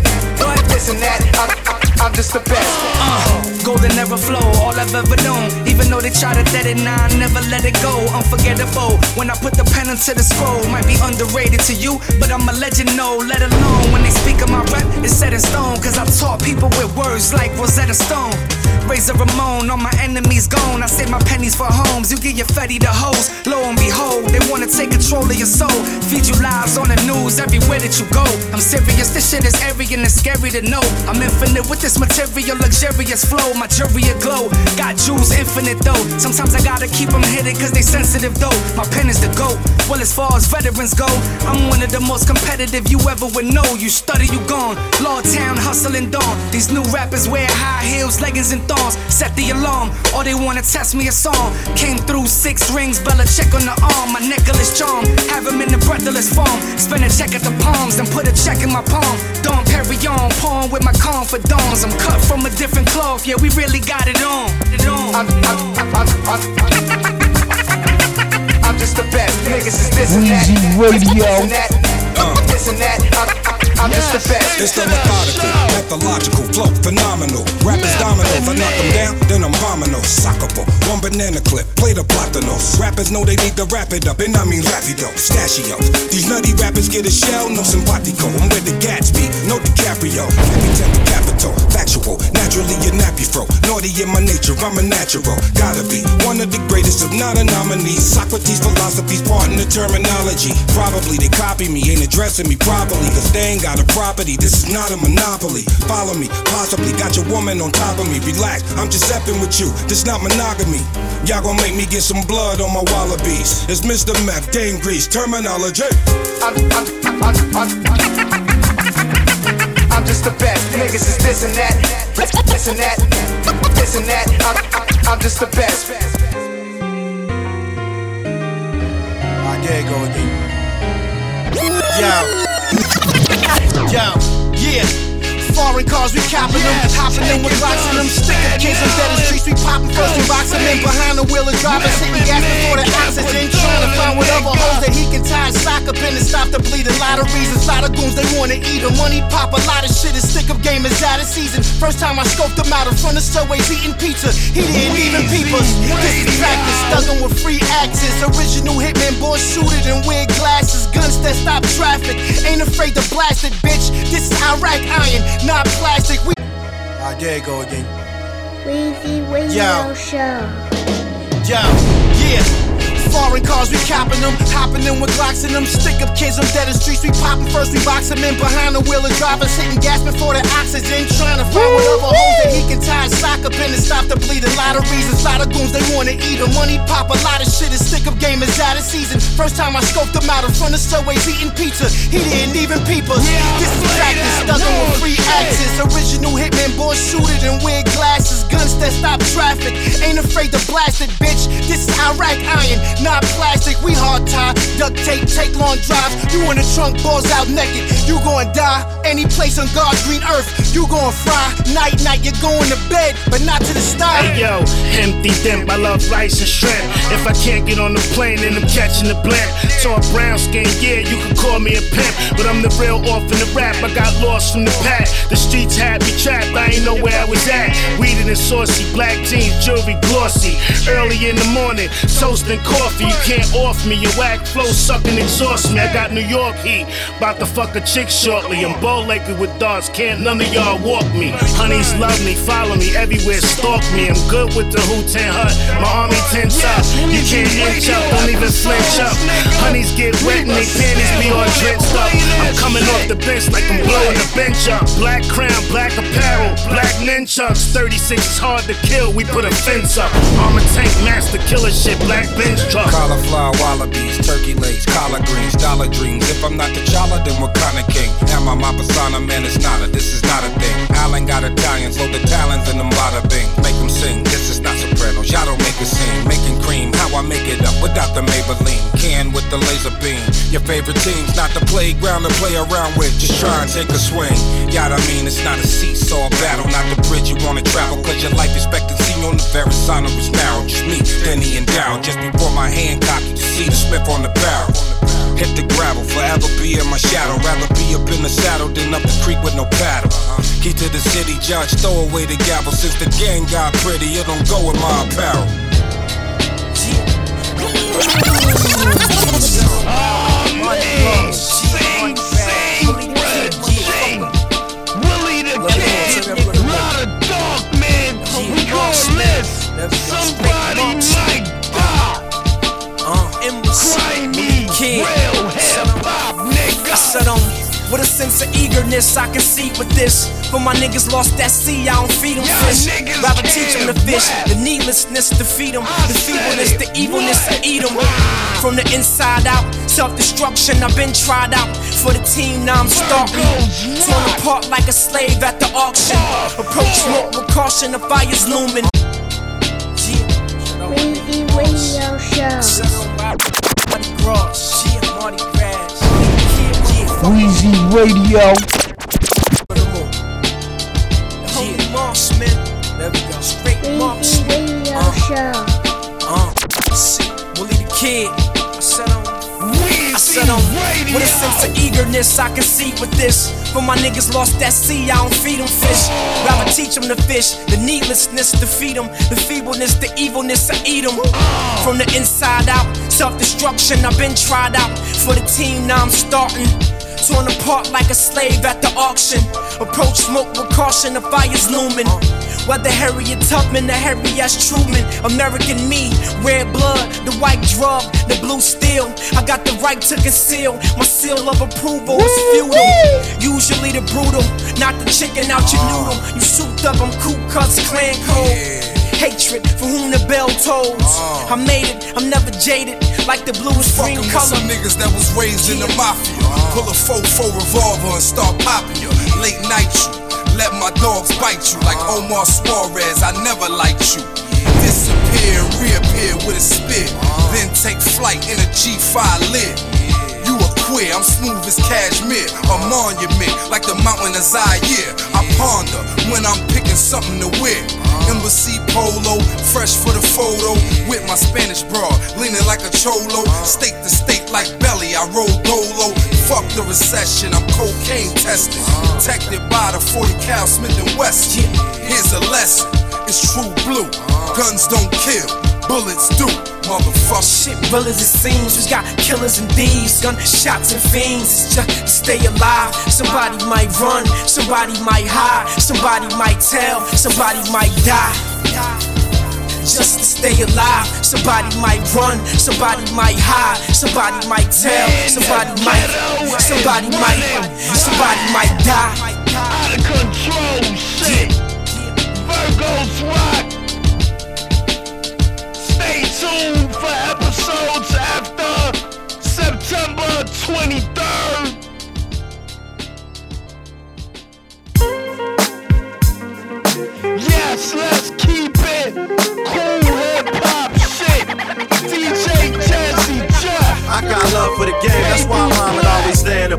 This and that. I'm, just the best. Uh, golden never flow, all I've ever known. Even though they try to dead it, nah, I never let it go. Unforgettable. When I put the pen into the scroll, might be underrated to you, but I'm a legend, no, let alone. When they speak of my rep, it's set in stone. Cause I taught people with words like Rosetta Stone. Razor Ramon, all my enemies gone. I save my pennies for homes. You get your fetty to hoes. Lo and behold, they wanna take control of your soul. Feed you lies on the news everywhere that you go. I'm serious, this shit is airy and it's scary to know. I'm infinite with this material, luxurious flow. My a glow. Got jewels infinite though. Sometimes I gotta keep them hidden cause they sensitive though. My pen is the GOAT. Well, as far as veterans go, I'm one of the most competitive you ever would know. You study, you gone. Law Town, hustling dawn. These new rappers wear high heels, leggings, and thongs. Set the alarm, or they wanna test me a song. Came through six rings, Bella check on the arm. My necklace charm, have him in the breathless form. Spend a check at the palms, then put a check in my palm. Dom Perignon, pawn with my confidants. I'm cut from a different cloth, yeah, we really got it on. It on. I'm, I'm, I'm, I'm, I'm, I'm just the best. Niggas is this and that. Weezy Radio. This and that. This and that. I'm, I'm just the best. It's the methodical, methodological flow, phenomenal. Rappers dominoes, I knock them down, then I'm vominos. Sockable, one banana clip, play the platanos. Rappers know they need to wrap it up, and I mean rapido, stachio. These nutty rappers get a shell, no simpatico. I'm with the Gatsby, no DiCaprio. Epitome capital, factual, naturally a nappy fro. Naughty in my nature, I'm a natural. Gotta be one of the greatest, if not a nominee. Socrates' philosophy's part in the terminology. Probably they copy me, ain't addressing me properly, cause they ain't got a property. This is not a monopoly. Follow me, possibly got your woman on top of me. Relax, I'm just effing with you. This not monogamy. Y'all gon' make me get some blood on my Wallabees. It's Mr. Meth, Dane Grease, terminology. I'm, I'm, I'm, I'm, I'm just the best. Niggas is this and that. This and that. This and that. I'm, I'm just the best. There you go again. Yo. Yeah. Foreign cars, we copping them. Hopping in with rocks in them. Sticker kids on dead streets, we popping first and boxing in. Behind the wheel of drivers, hitting gas before the oxygen. Trying to find whatever holes that he can tie and sock up in and stop the bleed. A lot of reasons, lot of goons, they wanna eat him. Money pop, a lot of shit. His stick up game is out of season. First time I scoped him out in front of subways eating pizza. He didn't even peep us. This is practice, thugging with free axes. Original hitman, boy suited and wear glasses. Guns that stop traffic. Ain't afraid to blast it, bitch. This is Iraq iron, not plastic. We. Ah, there you go again. Weezy Radio Yo. Show. Yo, yeah. Foreign cars, we copping them. Hopping in with Glocks in them. Stick up kids on dead in streets. We popping first, we box them in. Behind the wheel of drivers, hitting gas before the oxygen. Trying to find whatever holes that he can tie and sock up in and stop the bleed. A lot of reasons, lot of goons, they wanna eat him. Money pop, a lot of shit. His stick up game is out of season. First time I scoped him out in front of subways eating pizza. He didn't even peep us. This is practice, thugging with free axes. Original hitman, boy suited and wear glasses. Guns that stop traffic. Ain't afraid to blast it, bitch. This is Iraq iron, not plastic, we hard tie. Duct tape, take long drives. You in the trunk, balls out naked. You gon' die. Any place on God's green earth, you gon' fry. Night, night, you're going to bed, but not to the star. Hey yo, empty dimp, I love rice and shrimp. If I can't get on the plane, then I'm catching the blimp. So a brown skin, yeah, you can call me a pimp. But I'm the real orphan of rap, I got lost from the pack. The streets had me trapped, I ain't know where I was at. Weeded and saucy, black jeans, jewelry glossy. Early in the morning, toasting coffee. You can't off me, your whack flow sucking exhaust me. I got New York heat, about to fuck a chick shortly. I'm bow legged with darts, can't none of y'all walk me. Honeys love me, follow me everywhere, stalk me. I'm good with the Wu Ten Hut, my army ten up. You can't inch up, don't even flinch up. Honeys get wet and they panties be all drenched up. I'm coming off the bench like I'm blowing the bench up. Black crown, black apparel, black ninchucks. 36 is hard to kill, we put a fence up. I'm a tank, master killer shit, black bench truck. Cauliflower, Wallabees, turkey legs, collard greens, dollar dreams. If I'm not the Chala, then what kind of king? Am I my persona? Man, it's not a, this is not a thing. Allen got Italians, load the talons in them bada bing. Make them sing, this is not sopranos. Y'all don't make a scene. Making cream, how I make it up without the Maybelline. Can with the laser beam. Your favorite team's not the playground to play around with. Just try and take a swing. Y'all, I mean, it's not a seesaw battle, not the bridge you wanna travel. Cause your life expectancy on the Verrazzano is narrow. Just me, Denny, and Dow. Just before my hand cocked, you see the Smith on the barrel. Hit the gravel, forever be in my shadow. Rather be up in the saddle than up the creek with no paddle. Key to the city, judge, throw away the gavel. Since the gang got pretty, it don't go with my apparel. The Kid, Grimy, real hip hop nigga. I said on with a sense of eagerness, I can see with this. For my niggas lost that sea, I don't feed them fish. Rather teach them to fish. The needlessness to feed them. The feebleness, the evilness to eat them. From the inside out, self destruction, I've been tried out. For the team, now I'm starting. Torn apart like a slave at the auction. Approach smoke with caution, the fire's looming. Weezy Radio Show. Mardi Gras, shit, Mardi Gras. Weezy Radio. Holy marksman. There we go. Straight Weezy marksman. Radio Uh, Show. uh, see, Willie the Kid. I said on. With a sense of eagerness, I can see with this. For my niggas lost that sea, I don't feed them fish. Rather teach them to fish. The needlessness to feed them. The feebleness, the evilness to eat them. From the inside out, self destruction, I've been tried out. For the team, now I'm starting. Torn apart like a slave at the auction. Approach smoke with caution, the fire's looming. Whether Harriet Tubman or Harry S. Truman, American me, red blood, the white drug, the blue steel. I got the right to conceal. My seal of approval is feudal. Usually the brutal, not the chicken out your ah. noodle. You souped up, I'm Ku Klux Klan code. Hatred for whom the bell tolls. Ah. I made it, I'm never jaded, like the bluest green with color. some niggas that was raised in the mafia. Pull a 4-4 revolver and start popping you. Late night you. Let my dogs bite you like Omar Suarez. I never liked you. Disappear reappear with a spit. Then take flight in a G5 lid. You a queer, I'm smooth as cashmere. A monument like the mountain of Zaire. I ponder when I'm picking something to wear. Embassy polo, fresh for the photo. With my Spanish broad, leaning like a cholo. State to state like belly, I roll dolo. Fuck the recession, I'm cocaine tested. Protected by the 40 cal Smith and Wesson. Here's a lesson, it's true blue. Guns don't kill, bullets do. Motherfucker. Shit, as it seems, we got killers and thieves, gunshots and fiends. It's just to stay alive. Somebody might run, somebody might hide, somebody might tell, somebody might die. Just to stay alive, somebody might run, somebody might hide, somebody might tell, somebody might, somebody might, somebody might die. Out of control shit. Virgos rock tuned for episodes after September 23rd. Yes, let's keep it cool hip hop shit. DJ Jazzy Jeff. I got love for the game, that's why I'm on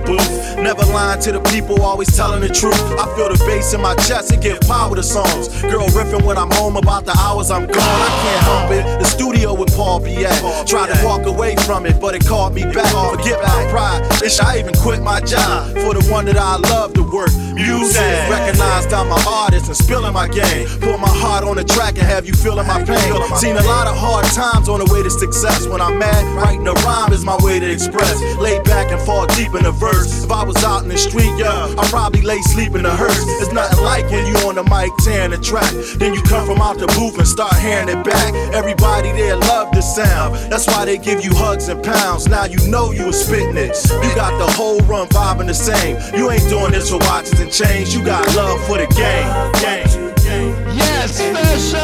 booth. Never lying to the people, always telling the truth. I feel the bass in my chest and give power to songs. Girl riffing when I'm home about the hours I'm gone. I can't help it. The studio with Paul P. Tried to walk away from it, but it called me back. Forget my pride. Bitch, I even quit my job for the one that I love to work. Music, recognized I'm an artist and spilling my game. Put my heart on the track and have you feeling my pain. Seen a lot of hard times on the way to success. When I'm mad, writing a rhyme is my way to express. Lay back and fall in the verse. If I was out in the street, yeah, I'd probably lay sleep in the hearse. It's nothing like when you on the mic tearing the track. Then you come from out the booth and start hearing it back. Everybody there love the sound. That's why they give you hugs and pounds. Now you know you was spitting it. You got the whole run vibing the same. You ain't doing this for watches and chains. You got love for the game. game. Yes, special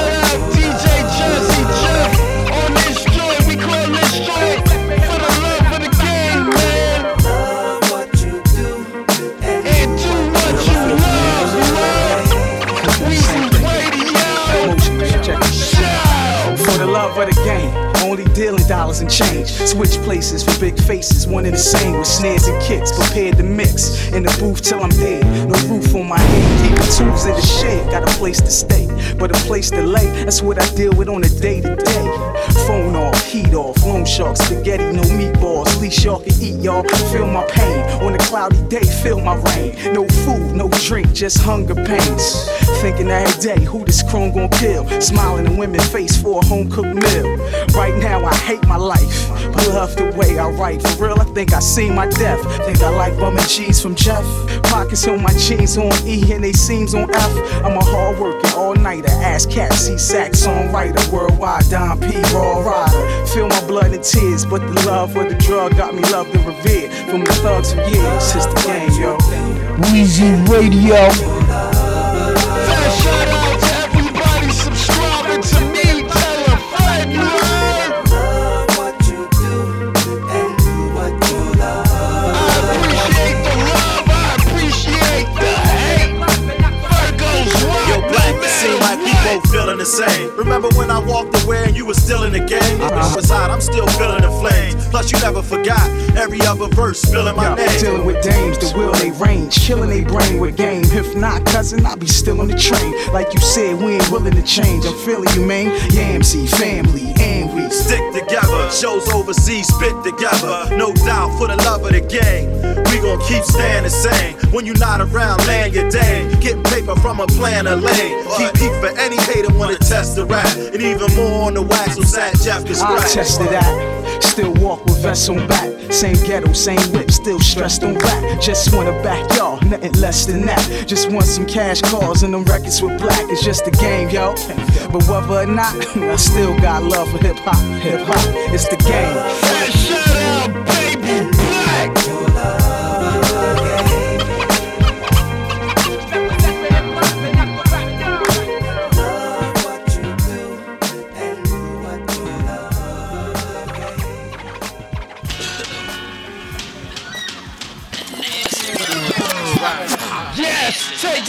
DJ Jersey only dealing dollars and change. Switch places for big faces, one and the same with snares and kicks. Prepared to mix in the booth till I'm dead. No roof on my head, keep the tools in the shed. Got a place to stay, but a place to lay. That's what I deal with on a day to day. Phone off, heat off, loan shark, spaghetti, no meatballs. Least y'all can eat, y'all. Feel my pain on a cloudy day, feel my rain. No food, no drink, just hunger pains. Thinking every day, who this chrome gon' kill? Smiling in women's face for a home cooked meal. Right now, I hate my life, but love the way I write. For real, I think I see my death. Think I like bum and cheese from Jeff. Pockets on my jeans on E and they seams on F. I'm a hard working all nighter, ass cat, C sax songwriter, worldwide Don P raw rider. Feel my blood and tears, but the love of the drug got me loved and revered from the thugs for years. It's the game, yo. Weezy Radio. Shout out the same. Remember when I walked away and you were still in the game? Uh-huh. Besides, I'm still feeling the flames. Plus, you never forgot every other verse spilling my Yo, name. Dealing with dames, the will they range, killing they brain with game. If not, cousin, I'll be still on the train. Like you said, we ain't willing to change. I'm feeling you, man. Yamsy, family, and we Stick together, shows overseas spit together. No doubt for the love of the game. We gon' keep staying the same. When you not around, laying your day. Getting paper from a plan of lane. Keep heat for any hater wanna test the rap. And even more on the wax so sad Jeff can I scratch. tested that. Still walk with vests on back. Same ghetto, same whip, still stressed on back. Just wanna back y'all, nothing less than that. Just want some cash calls and them records with black. It's just a game, yo. But whether or not, I still got love for hip hop. Hip hop, it's the game.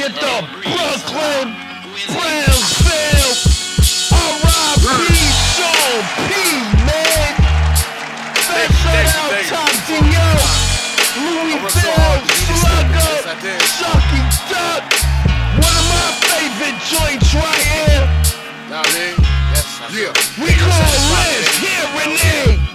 Yes, the Brooklyn, Brownsville, R.I.P. Sean P, man. Special out Tom Dio, Louisville, Slugger, Chucky Duck. One of my favorite joints right here. Nah, man. Yes, I Yeah. We call Liz here, Renee. Y'all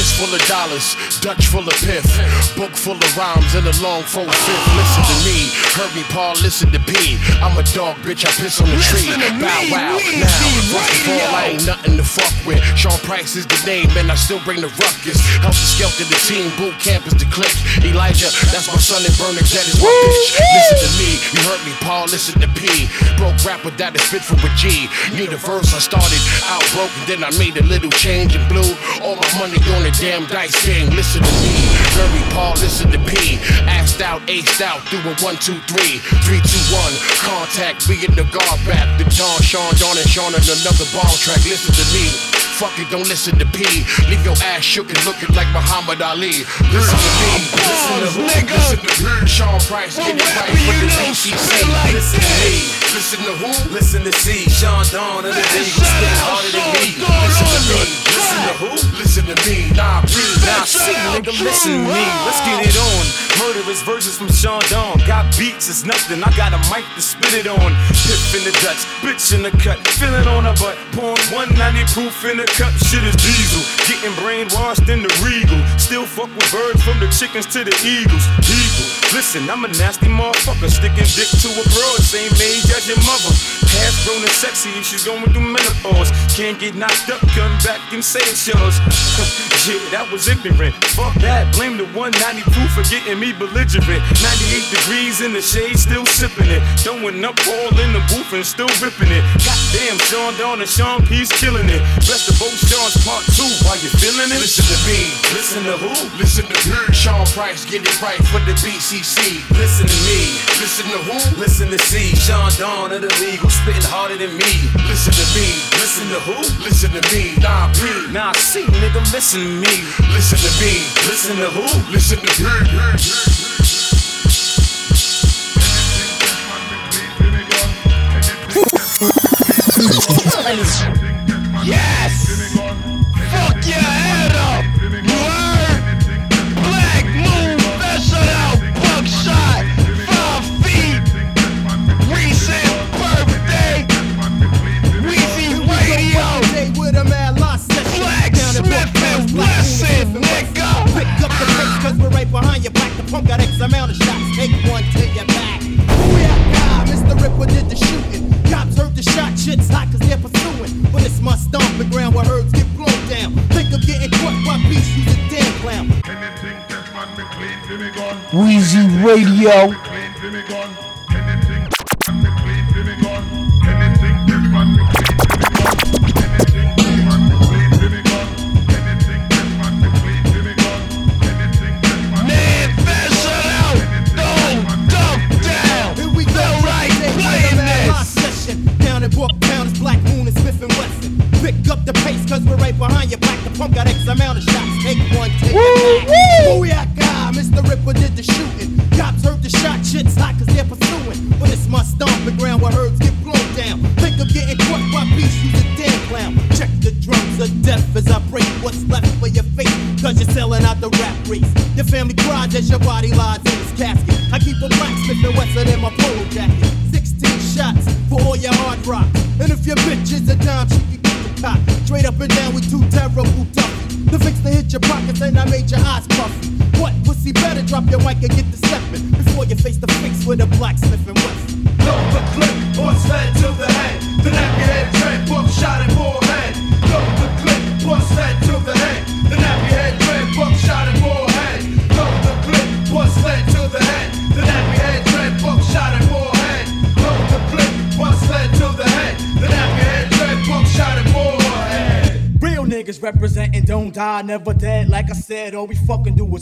fist full of dollars, Dutch full of piff, book full of rhymes, and a long four fifth. Listen to me, heard me, Paul, listen to P. I'm a dog, bitch, I piss on the tree. Listen to me, Bow wow. Weezy Now, first of all, I ain't nothing to fuck with. Sean Price is the name, and I still bring the ruckus. Helter Skelter, the team, boot camp is the click. Elijah, that's my son, and Bernadette is my bitch. Listen to me, you heard me, Paul, listen to P. Broke rapper that is fit for a G. Need a verse, I started out broke, and then I made a little change and blew all my money on the damn dice game. Listen to me, heard me, Paul, listen to P. Axed out, aced out, doing one, two, three, three, two, one. Contact, be in the guard back. The John, Sean, John, and Sean on another bomb track. Listen to me. Fuck it, don't listen to P. Leave your ass shook and looking like Muhammad Ali. Listen to me. Listen to, listen to Sean Price. Get it right for the BCC. Listen to me. Listen to who? Listen to C, Sean Dawn of the Eagles, spit harder than me. Listen to me. Listen to who? Listen to me. Nah, B. Now see, nigga, listen me. Let's get it on. Murderous verses from Sean Dawn. Got beats, it's nothing. I got a mic to spit it on. Piff in the Dutch, bitch in the cut. Feeling on her butt. Pouring 190 proof in the cup. Shit is diesel. Getting brainwashed in the regal. Still fuck with birds from the chickens to the eagles. People, listen, I'm a nasty motherfucker. Sticking dick to a broad, same age as your mother. Half grown and sexy, she's going through menopause. Can't get knocked up, come back and say it's yours. yeah, that was ignorant. Fuck that, blame the 190 proof for getting me belligerent. 98 degrees in the shade, still sipping it. Throwing up all in the booth and still ripping it. Goddamn, Sean Dawn and Sean P's killing it. Best of both Sean's part two, while you feeling it? Listen to me. Listen to who? Listen to me. Sean Price, get it right for the BCC. Listen to me. Listen to who? Listen to C, Sean Dawn of the Eagle, spitting harder than me. Listen to me. Listen to who? Listen to me. Nah, B. Nah, see, nigga, listen to me. Listen to me. Listen to who? Listen to me. Yes! Fuck your head up! Right behind you. Back the pump got X amount of shots. Take one to your back. Booyah, Mr. Ripper did the shooting. Cops heard the shot, shit's hot cause they're pursuing. But it's my stomping ground where herbs get blown down. Think of getting caught by beasts, you a damn clown. Weezy Radio.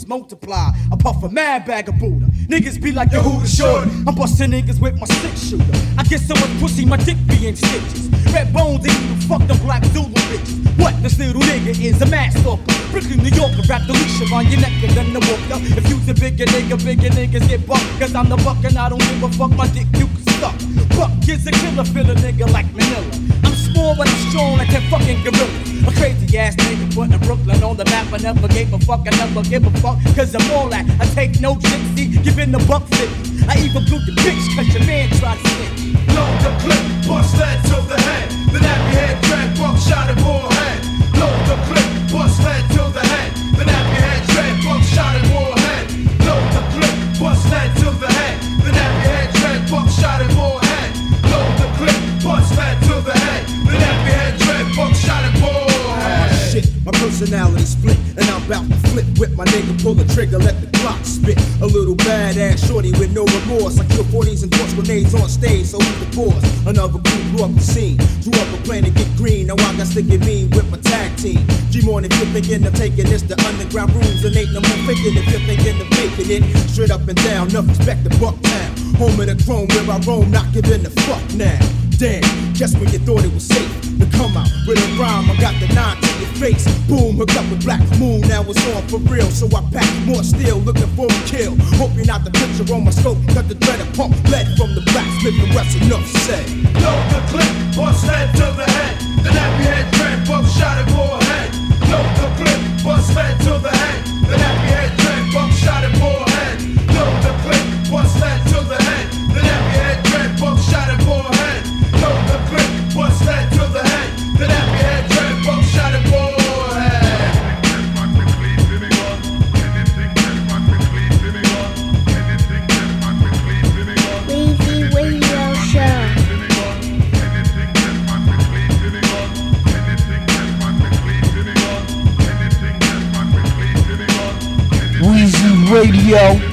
Multiply. I puff a mad bag of Buddha. Niggas be like, yo, who the short? I'm busting niggas with my six shooter. I get so much pussy, my dick be in stitches. Red bones ain't even fuck the black Zulu bitches. What? This little nigga is a mass stalker. Brooklyn, New Yorker, wrap the leash around your neck and then the walker. If you's a bigger nigga, bigger niggas get bucked. Cause I'm the buck and I don't give a fuck, my dick you can suck. Buck is a killer, feel a nigga like Manila. But I'm strong like that fucking gorilla. A crazy ass nigga putting Brooklyn on the map. I never gave a fuck, I never give a fuck. Cause I'm all that. I take no shit, see, giving the buck 50. I even blew the bitch cause your man tried to snitch. Load the clip, bust fed to the head. The nappy head dread, buck shot and forehead. Load the clip, bust fed to the head. About to flip with my nigga, pull the trigger, let the clock spit. A little badass shorty with no remorse. I kill 40s and toss grenades on stage, so who's the cause? Another crew blew up the scene. Drew up a plan to get green, now I got sticky mean with my tag team. G morning, if you're thinking of taking this, the underground rules, and ain't no more faking if you're thinking of making it. Straight up and down, Enough respect the buck town. Home of the chrome. where I roam, not giving a fuck now. Damn, just when you thought it was safe to come out with a rhyme, I got the nine your face. Boom, hooked up with Black Moon, now it's on for real. So I pack more steel, looking for a kill. Hoping not the picture on my scope, cut the thread and pump lead from the black, slip the rest enough said. Load the clip, bust head to the head. The happy head trap, buck shot it, go head. Load the clip, bust head to the head. The happy head trap, buck shot it, go head. Load the clip, bust head to the head. Radio.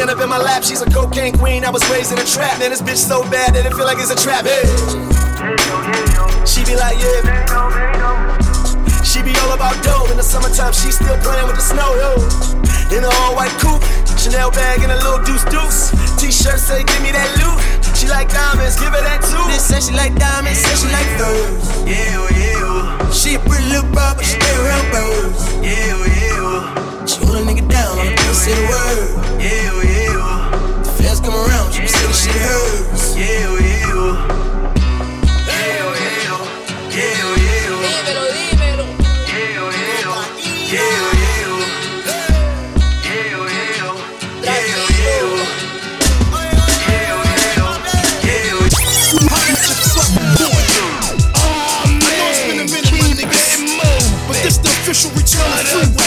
End up in my lap, she's a cocaine queen. I was raised in a trap, man. This bitch so bad that it feel like it's a trap. Hey. She be like, yeah. She be all about dough. In the summertime, she still playing with the snow. Yo. In a all white coupe, Chanel bag and a little deuce deuce. T-shirt say, give me that loot. She like diamonds, give her that too. This say she like diamonds, say she like those. Yeah, yeah, yeah. She a pretty little bro, but she still real bros. Yeah, yeah. She hold a nigga down, don't say the word. Yeah shit hurts. Yeah, yeah. Yeah, yeah. Yeah, yeah, Yeah, yeah. Yeah, yeah. Yeah, yeah. Yeah, yeah. Official return of.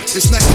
It's not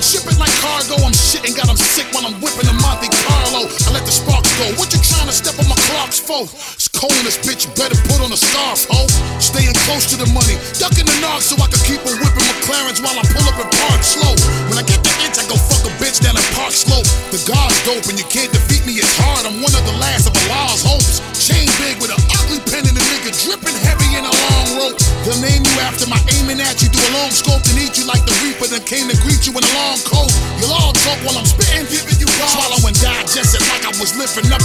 and ship it like cargo. I'm shitting, got them sick while I'm whipping the Monte Carlo. I let the sparks go. What you trying to step on my clocks for? It's cold in this bitch, you better put on a scarf, ho. Staying close to the money. you was living up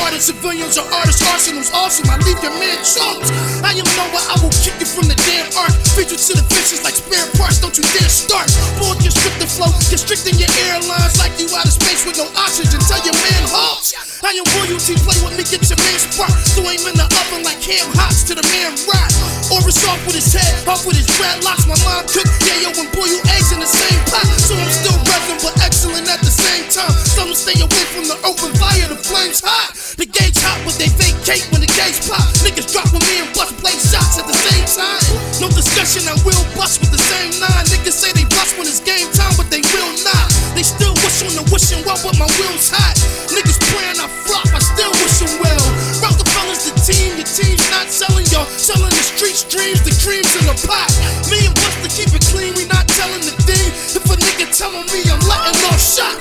slaughtered civilians or artists, arsenals. awesome. I leave your man chunks. I am Noah, I will kick you from the damn ark. Feed you to the fishes like spare parts, don't you dare start. Boy, constrict the flow, constricting your airlines like you out of space with no oxygen. Tell your man halt. I am royalty, play with me, get your man spark. So him in the oven like ham hocks to the man rock. Or it's off with his head, off with his dreadlocks. My mom cooked, yeah, and boiled eggs in the same pot. So I'm still reverent, but excellent at the same time. Some stay away from the open fire, the flames hot knife pop. Niggas drop with me and bust blade shots at the same time. No discussion, I will bust with the same nine. Niggas say they bust when it's game time, but they will not. They still wish on the wishing well, but my will's hot. Niggas praying I flop, I still wish them well. Rockefeller's the team, your team's not selling, y'all. Selling the streets, dreams, the dreams in the pot. Me and Buster keep it clean, we not telling the thing. If a nigga telling me I'm letting off shots.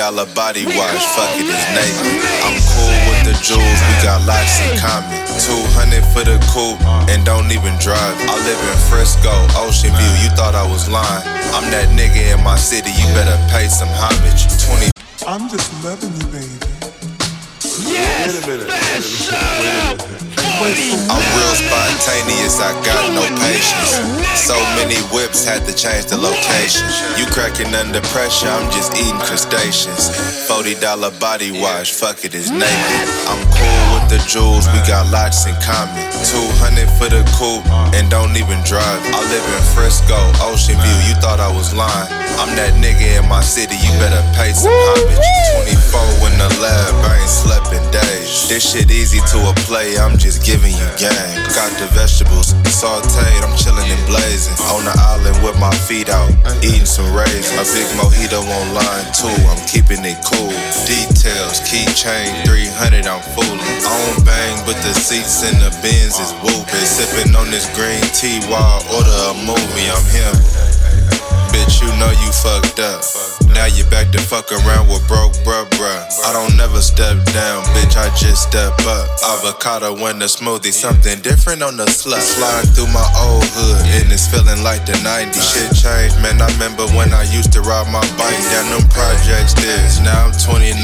$40 body wash, fuck it, it's naked. I'm cool with the jewels, we got lots in common. 200 for the coupe, and don't even drive. I live in Frisco, Ocean View, you thought I was lying. I'm that nigga in my city, you better pay some homage. 20 I'm just loving you, baby. Wait a minute, wait a minute, wait a minute. I'm real spontaneous, I got no patience. So many whips had to change the location. You cracking under pressure, I'm just eating crustaceans. $40 body wash, fuck it, it's naked. I'm cool with the jewels, we got lots in common. 200 for the coupe, and don't even drive. I live in Frisco, Ocean View, you thought I was lying. I'm that nigga in my city, you better pay some homage. 24 in the lab, I ain't slept in days. This shit easy to a play, I'm just giving you game. Got the vegetables sauteed, I'm chilling and blazing. On the island with my feet out, eating some raisins. A big mojito on line two, I'm keeping it cool. Details, keychain 300, I'm fooling. On bang, but the seats in the bins is whooping. Sipping on this green tea while I order a movie, I'm him. Bitch, you know you fucked up. Now you back to fuck around with broke bruh bruh. I don't never step down, bitch, I just step up. Avocado in the smoothie, something different on the slut. Sliding through my old hood, and it's feeling like the 90s. Shit changed, man. I remember when I used to ride my bike down them projects this. Now I'm 2019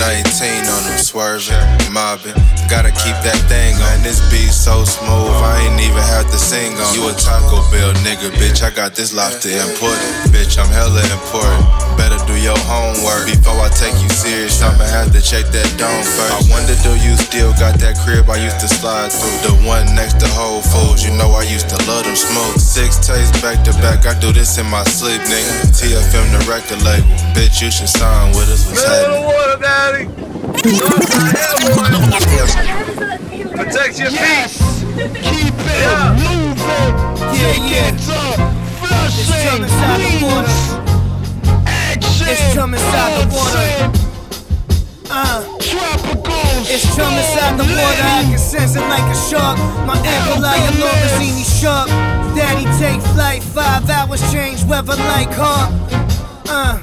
on them swerving, mobbing. Gotta keep that thing on. This beat so smooth, I ain't even have to sing on. You a Taco Bell nigga, bitch. I got this lobster imported. Bitch, I'm hella important. Better do your homework before I take you serious. I'ma have to check that dome first. I wonder, do you still got that crib I used to slide through? The one next to Whole Foods, you know I used to love them smoke. Six takes back to back, I do this in my sleep, nigga. TFM the record label, bitch, you should sign with us. What's happening? water, daddy. Protect your feet. Keep it moving. Yeah, yeah. It's coming inside the water. Action. It's coming inside the water. Uh, it's coming inside the water. I can sense it like a shark. My ankle like a Lorenzini shark. Daddy take flight, five hours change weather like hawk. Uh.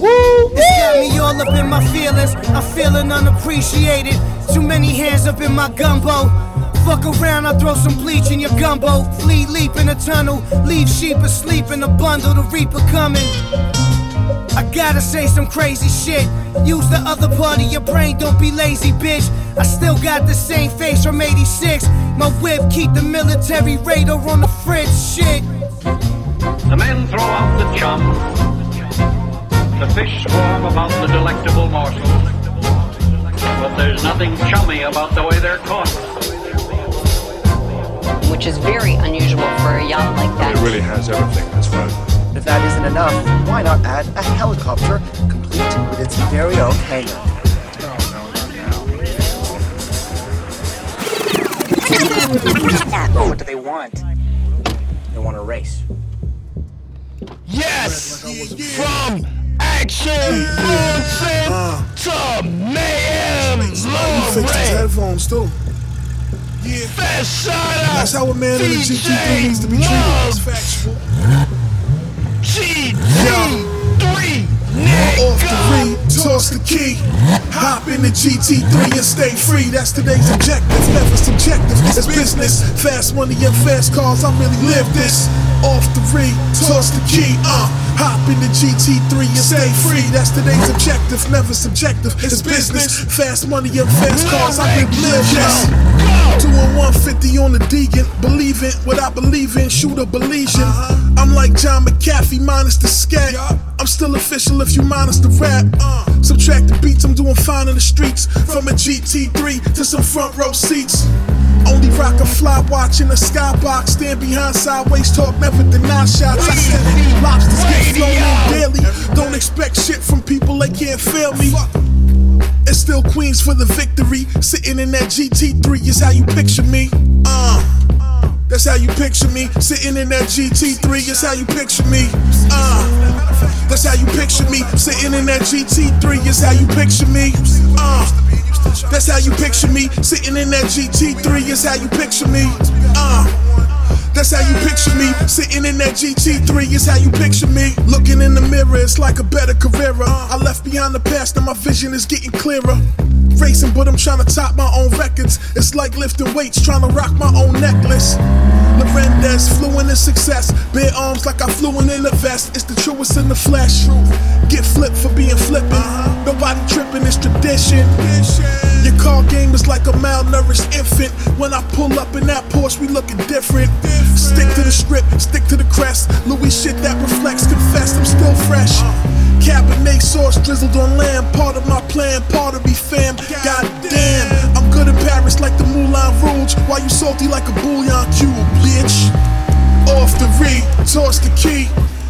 It's got me all up in my feelings. I'm feeling unappreciated. Too many hands up in my gumbo. Fuck around, I throw some bleach in your gumbo. Flee leap in a tunnel. Leave sheep asleep in a bundle. The reaper coming. I gotta say some crazy shit. Use the other part of your brain, don't be lazy, bitch. I still got the same face from 86. My whip keep the military radar on the fridge, shit. The men throw out the chum. The fish swarm about the delectable morsels. But there's nothing chummy about the way they're caught. which is very unusual for a yacht like that. It really has everything this boat. If that isn't enough, why not add a helicopter complete with its very own hangar? Oh, what do they want? They want a race. Yes! From Action Bronson to mayhem You fixed his headphones too. Yeah. Fast shout out That's how a man in the DJ GT3 needs to be treated. That's factual. GT3 Off the read, toss the key. Hop in the GT3 and stay free. That's today's objective, never subjective. It's business, fast money and fast cars. I really live this. Off the read, toss the key. Uh, hop in the GT3 and stay free. That's today's objective, never subjective. It's business, fast money and fast cars. I really live this. Doing 150 on the Deegan, believe it, what I believe in, shoot a Belizean. Uh-huh. I'm like John McAfee minus the scat. I'm still official if you minus the rap. Uh. Subtract the beats, I'm doing fine in the streets. From a GT3 to some front row seats. Only rock a fly watch in a skybox. Stand behind sideways, talk, never deny shots. I said lobsters get daily. Don't expect shit from people, they can't fail me. It's still Queens for the victory. Sitting in that GT3 is how you picture me. Uh, that's how you picture me. Sitting in that GT3 is how you picture me. Uh, that's how you picture me. Sitting in that GT3 is how you picture me. Uh, that's how you picture me. Sitting in that GT3 is how you picture me. Uh, that's how you picture me. Sitting in that GT3 is how you picture me. Looking in the mirror, it's like a better Carrera. Uh, I left behind the past and my vision is getting clearer. Racing, but I'm trying to top my own records. It's like lifting weights, trying to rock my own necklace. Lorendes, fluent in success. Bare arms like I flew in a vest. It's the truest in the flesh. Get flipped for being flippin'. Nobody tripping, it's tradition. Your car game is like a malnourished infant. When I pull up in that Porsche, we looking different. Stick to the script, stick to the crest. Louis shit that reflects, confess, I'm still fresh. Cabernet sauce drizzled on lamb, part of my plan, part of me fam. God damn, I'm good in Paris like the Moulin Rouge. Why you salty like a bouillon cube, bitch? Off the re, toss the key.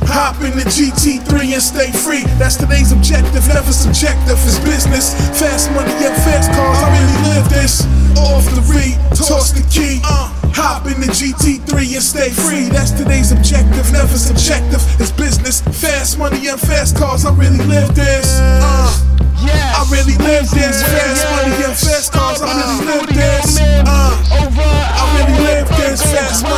Hop in the GT3 and stay free. That's today's objective, never subjective. It's business, fast money and fast cars. I really live this. Off the re, toss the key. Uh, hop in the GT3 and stay free. That's today's objective, never subjective. It's business, fast money and fast cars. I really live this. Uh, I really live this. Fast money and fast cars. I really live this. Uh, I really live this. Fast money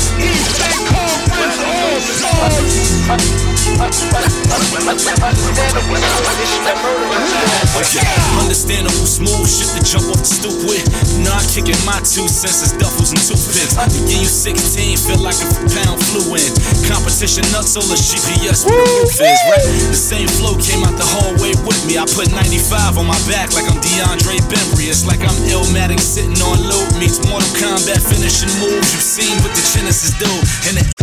Understandable, smooth shit to jump off the stoop with. Nah, kicking my two senses, duffels and toothpicks. To give you 16, feel like a pound flew in. Competition nuts, all the GPS the roof is, right? The same flow came out the hallway with me. I put 95 on my back like I'm DeAndre Bembry. It's like I'm Illmatic sitting on load meets Mortal Kombat finishing moves. You've seen what the Genesis do. And it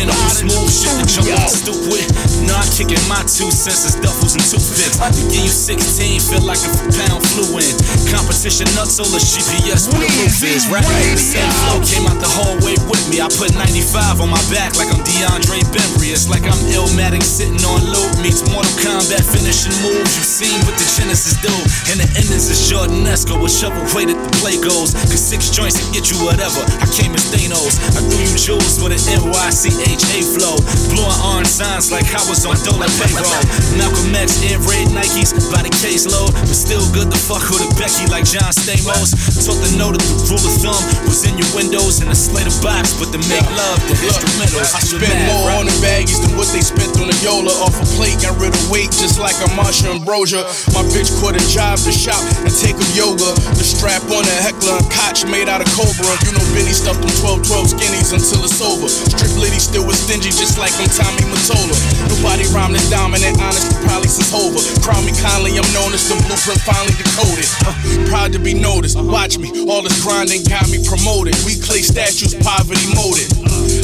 understandable, smooth shit jump the stoop with. I'm kicking my two senses, duffels and toothpicks. To give you 16, feel like a pound flew in. Competition nuts, all the GPS where the roof is. Right? with the same flow came out the hallway with me. I put 95 on my back like I'm DeAndre Bembry. It's like I'm Illmatic sitting on loop. Meets Mortal Kombat finishing moves. You've seen what the Genesis do. And the endings is Jordan Esco with shovel way that the play goes. Cause six joints can get you whatever. I came as Thanos. I threw you jewels with an NYCHA flow. Blowing orange signs like I was on Dole payroll. Malcolm X in red Nikes by the caseload. But still good to fuck with a Becky like John Stamos. Taught to know that the rule of thumb was in your windows and a Slater box. But to make love, the instrumentals. I spent more on the baggies than what they spent on the Yola. Off a plate, got rid of weight just like a Marsha Ambrosia. My bitch quit a job to shop and take up yoga. The strap on a Heckler and Koch made out of Cobra. You know Benny stuffed them 12 12 skinnies until it's over. Strip Liddy still was stingy just like Tommy Mottola. Nobody rhymed as dominant, honestly, probably since Hova. Crown me kindly, I'm known as the blueprint finally decoded. Uh, proud to be noticed. Watch me, all this grinding got me promoted. We clay statues, poverty molded.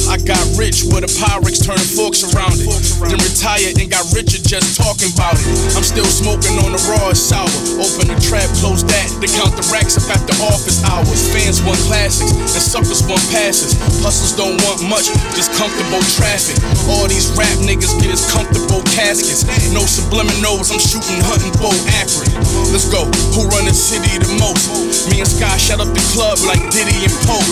I got rich with a Pyrex turning forks around it. Then retired and got richer just talking about it. I'm still smoking on the raw it's sour. Open the trap, close that. They count the racks up the office hours. Fans want classics and suckers want passes. Hustlers don't want much, just comfortable traffic. All these rap niggas get as comfortable caskets. No subliminals, I'm shooting hunting bow accurate. Let's go. Who run the city the most? Me and Sky shut up the club like Diddy and Pope.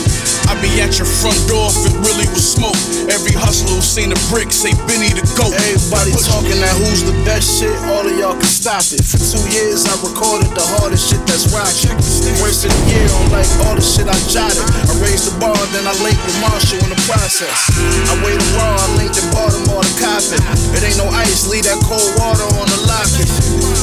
I be at your front door if it really was smoke. Every hustler who seen a brick say Benny the goat. Everybody talking that who's the best shit, all of y'all can stop it. For two years I recorded the hardest shit that's rocking. Wasted a year on like all the shit I jotted. I raised the bar, then I linked with Marshall in the process. I waited raw, I linked in Baltimore to Coppin. It ain't no ice, leave that cold water on the locket.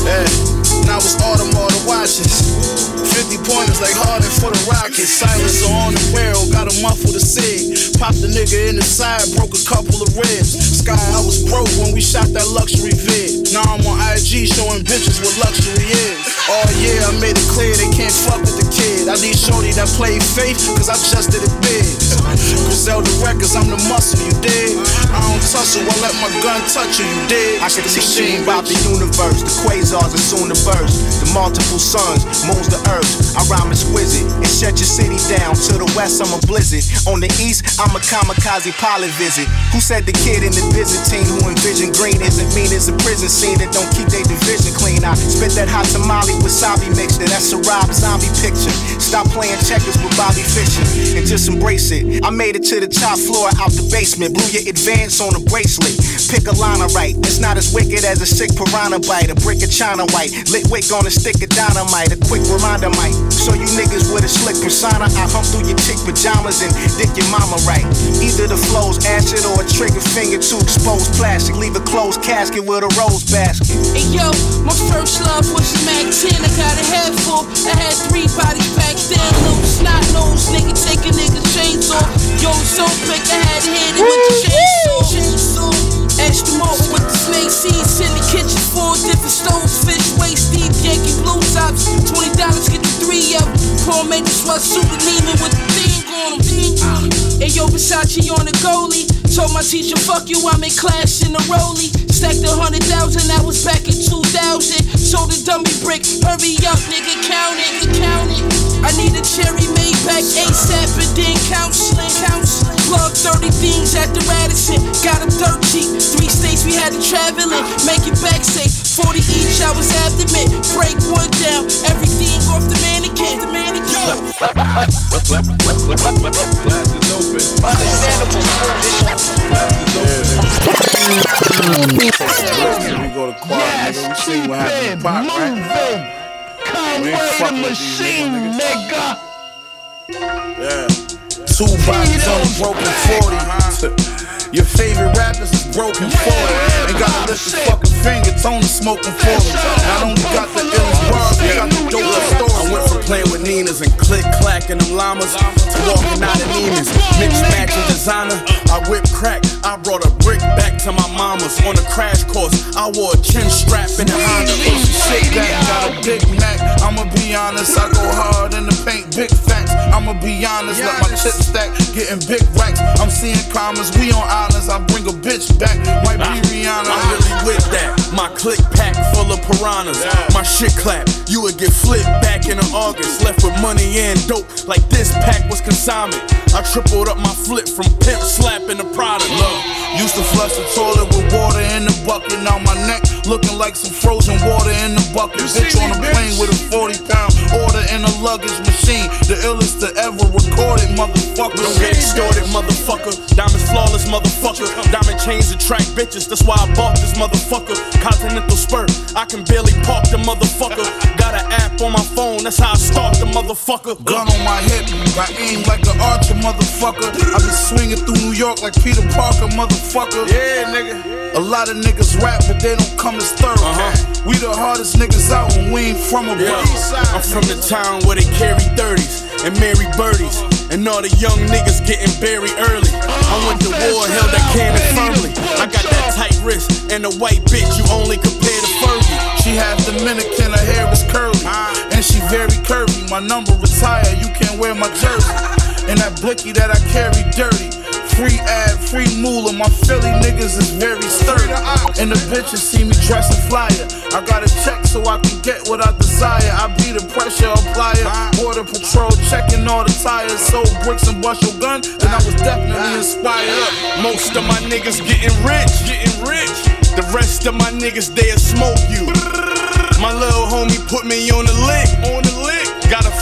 Yeah, now it's Audemars the watches. 50 pointers like Harden for the Rockets. Silencer on the barrel, got a muffle to sig. Popped the nigga in the side, broke a couple of ribs. Sky, I was broke when we shot that luxury vid. Now I'm on IG showing bitches what luxury is. Oh yeah, I made it clear they can't fuck with the kid. I need shorty that play faith, cause I just did it big. Griselda Records, I'm the muscle, you dig? I don't tussle, I let my gun touch you, you dig? I can teach you about the universe, the quasars are soon to burst. The multiple suns, moons the earth. I rhyme exquisite and shut your city down. To the west, I'm a blizzard. On the east, I'm a kamikaze pilot visit. Who said the kid in the Byzantine who envisioned green isn't mean as a prison scene that don't keep their division clean? I spit that hot tamale wasabi mixture. That's a Rob Zombie picture. Stop playing checkers with Bobby Fischer and just embrace it. I made it to the top floor out the basement. Blew your advance on a bracelet. Pick a line right. It's not as wicked as a sick piranha bite. A brick of China white. Lit wick on a stick of dynamite. A quick reminder might show you niggas with a slick persona. I hump through your chick pajamas and dick your mama right. Either the flow's acid or a trigger finger to expose plastic. Leave a closed casket with a rose basket. Hey yo, my first love was a Mac 10. I got a head full. I had three bodies back then. Little snot nose nigga taking niggas chains off. Yo, so quick I had to hit it with the chainsaw. Extra more with the snake seeds in the kitchen. Four different stoves, fish waist deep, Yankee blue tops. Twenty dollars get the three of them. Paul made the sweatsuit and Neiman with the thing on them. Hey yo, Versace on the goalie. Told my teacher, fuck you, I'm in class in the rollie. Stacked a hundred thousand, that was back in 2000. Sold a dummy brick, hurry up, nigga, count it, count it. I need a cherry made back ASAP and then counseling, counseling. Plug 30 things at the Radisson, got them dirt cheap. Three states we had to travel in, make it back safe. 40 each, I was abdomen. Break one down, everything off the mannequin. The We go to quad, nigga. We see what happened in Pop, right? We ain't fucking with these niggas, nigga. Yeah. Two bodies on a broken 40. Your favorite rappers is broken 40. Ain't gotta lift the fucking finger, it's only smoking 40. Not only got the illest bars, they got the dopest stories. I went from playing with Ninas and click clacking them llamas to walking out of Neiman's. Mix matching designer, I whip crack. I brought a brick back to my mama's on a crash course. I wore a chin strap in the Honda. Shit that got a Big Mac. I'ma be honest, I go hard in the paint, big facts. I'ma be honest. Let my chips stack, getting big racks. I'm seeing commas, we on I bring a bitch back, might be Rihanna. I'm really with that. My click pack full of piranhas. My shit clap, you would get flipped back in August. Left with money and dope, like this pack was consignment. I tripled up my flip from pimp slapping the product. Look, used to flush the toilet with water in the bucket. Now my neck looking like some frozen water in the bucket. Bitch on a plane with a 40 pound order in a luggage machine. The illest to ever recorded, motherfucker. Don't get extorted, motherfucker. Diamonds flawless, motherfucker. Diamond chains attract bitches, that's why I bought this motherfucker. Continental spur, I can barely park the motherfucker. Got an app on my phone, that's how I stalk the motherfucker. Gun on my hip, I aim like an archer, motherfucker. I be swinging through New York like Peter Parker, motherfucker. Yeah, nigga. A lot of niggas rap, but they don't come thorough. Uh-huh. We the hardest niggas out when we ain't from a Yeah. I'm from the town where they carry 30s and marry birdies. And all the young niggas getting buried early. I went to war, held that cannon firmly. I got that tight wrist and a white bitch you only compare to Fergie. She half Dominican, her hair is curly, and she very curvy. My number retired, you can't wear my jersey. And that blicky that I carry dirty. Free ad, free moolah. My Philly niggas is very sturdy. And the bitches see me dressing flyer. I got a check so I can get what I desire. I be the pressure applier. Border patrol checking all the tires. Sold bricks and bust your gun, then I was definitely inspired. Most of my niggas getting rich, getting rich. The rest of my niggas they'll smoke you. My little homie put me on the lick, on the lick.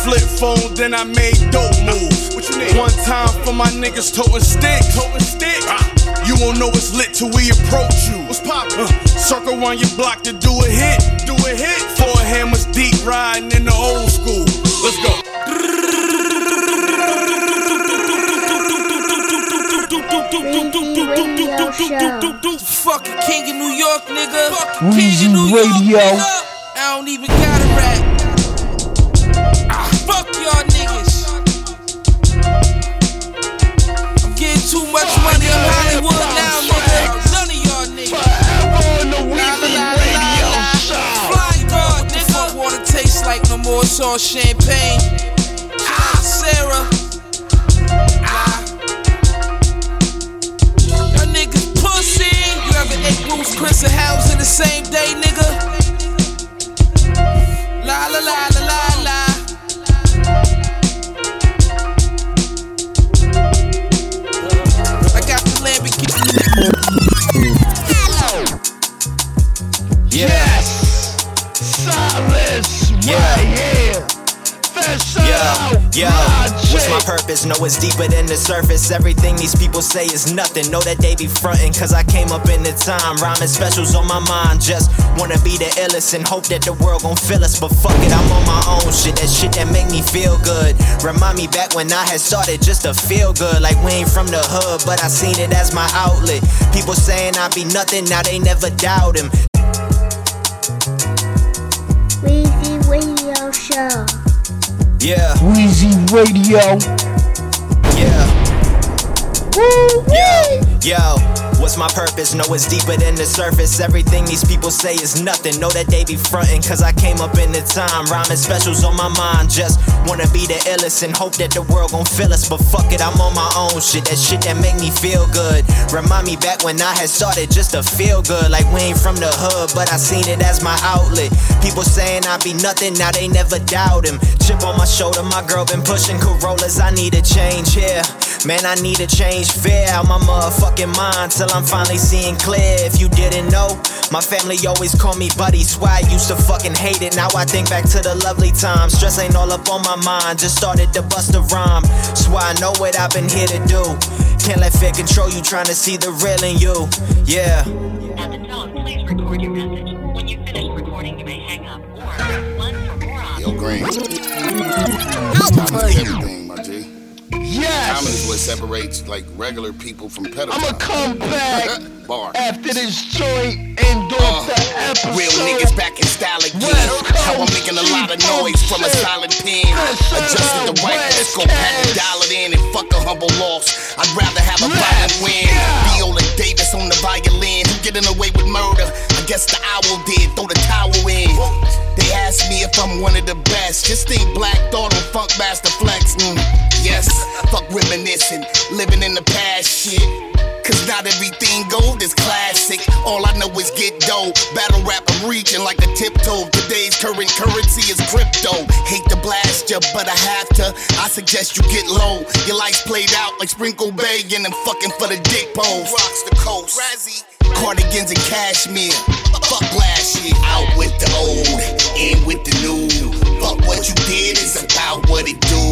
Got a flip phone, then I made dope moves. What you need? One time for my niggas toting stick, toting stick. You won't know it's lit till we approach you. What's poppin'? circle on your block to do a hit, do a hit. Four hammers deep riding in the old school. Let's go. Fucking king of New York, nigga. Fucking king of New York, Radio. nigga. I don't even gotta rap. Ah, fuck y'all niggas. I'm getting too much money in Hollywood now, nigga. None of y'all niggas. Flying guard, nigga. Water tastes like no more salt champagne. Ah, Sarah. Ah. Y'all niggas pussy. You ever ate Bruce Chris and House in the same day, nigga? Yes! Silence Silas right here! Yo, yo, what's my purpose? No, it's deeper than the surface. Everything these people say is nothing. Know that they be frontin', cause I came up in the time. Rhyming specials on my mind. Just wanna be the illest and hope that the world gon' feel us. But fuck it, I'm on my own shit. That shit that make me feel good. Remind me back when I had started just to feel good. Like we ain't from the hood, but I seen it as my outlet. People saying I be nothing, now they never doubt him. Show. Yeah. Weezy Radio. Yeah. Yo, yo, what's my purpose? No, it's deeper than the surface. Everything these people say is nothing. Know that they be frontin', cause I came up in the time. Rhyming specials on my mind. Just wanna be the illest and hope that the world gon' feel us. But fuck it, I'm on my own shit. That shit that make me feel good. Remind me back when I had started just to feel good. Like we ain't from the hood, but I seen it as my outlet. People saying I be nothing, now they never doubt him. Chip on my shoulder, my girl been pushing Corollas. I need a change here. Man, I need a change. Fear out my motherfucking mind till I'm finally seeing clear. If you didn't know, my family always call me buddy. Swear I used to fucking hate it. Now I think back to the lovely times. Stress ain't all up on my mind. Just started to bust a rhyme. Swear I know what I've been here to do. Can't let fear control you, trying to see the real in you. Yeah. At the tone, please record your message. When you finish recording, you may hang up or 1 for more options. Yo, Green. Time everything, my G. Yes. Time is what separates like regular people from pedophiles. I'ma come back Bar. after this joint end off uh, the episode. Real niggas back in style again. How I'm making a lot of noise from a silent pen. Adjusted the right scope, had to dial it in and fuck a humble loss. I'd rather have a violent win. Viola Davis on the violin, getting away with murder? Guess the owl did, throw the towel in. They asked me if I'm one of the best. Just think Black Thought on Funkmaster Flex. Mm, yes, fuck reminiscing, living in the past shit. Cause not everything gold is classic. All I know is get dough. Battle rap, I'm reaching like a tiptoe. Today's current currency is crypto. Hate to blast ya, but I have to. I suggest you get low. Your life's played out like Sprinkle Bay and I'm fucking for the dick pose. Rocks the coast. Razzie. Cardigans and cashmere. Fuck last year. Out with the old, in with the new. Fuck what you did is about what it do.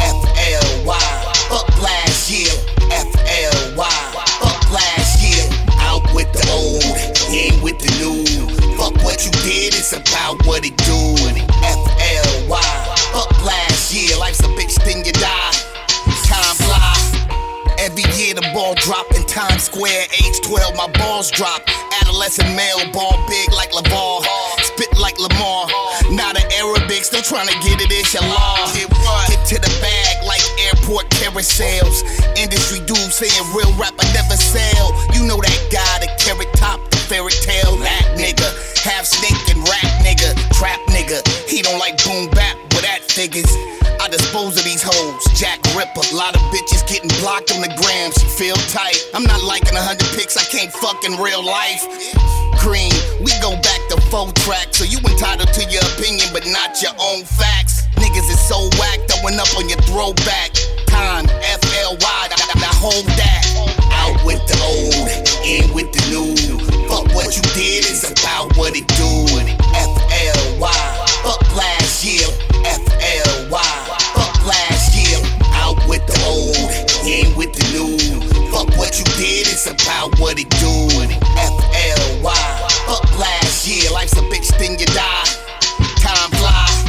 F-L-Y. Fuck last year. F-L-Y. Fuck last year. Out with the old, in with the new. Fuck what you did is about what it do. F-L-Y. Fuck last year. Life's a bitch, then you die. Time fly. Every year the ball drop in Times Square. Age 12, my balls drop. Adolescent male, ball big like Lavar. Spit like Lamar. Not an Arabic, still trying to get it, it's your law. Get to the bag like airport carousels. Industry dudes saying real rapper never sell. You know that guy, the carrot top, the fairy tale, that nigga. Half snake and rat nigga, trap nigga. He don't like boom bap, but that figures. I dispose of these hoes. Jack Ripper, A lot of bitches getting blocked on the gram. She feel tight. I'm not liking a hundred pics. I can't fuck in real life. Green, we go back to full track, so you entitled to your opinion, but not your own facts. Niggas is so whack, throwing up on your throwback. Time, F-L-Y, now hold that. Out with the old, in with the new. Fuck what you did is about what it do. What it do. F-L-Y, fuck last year. Life's a bitch, then you die. Time fly.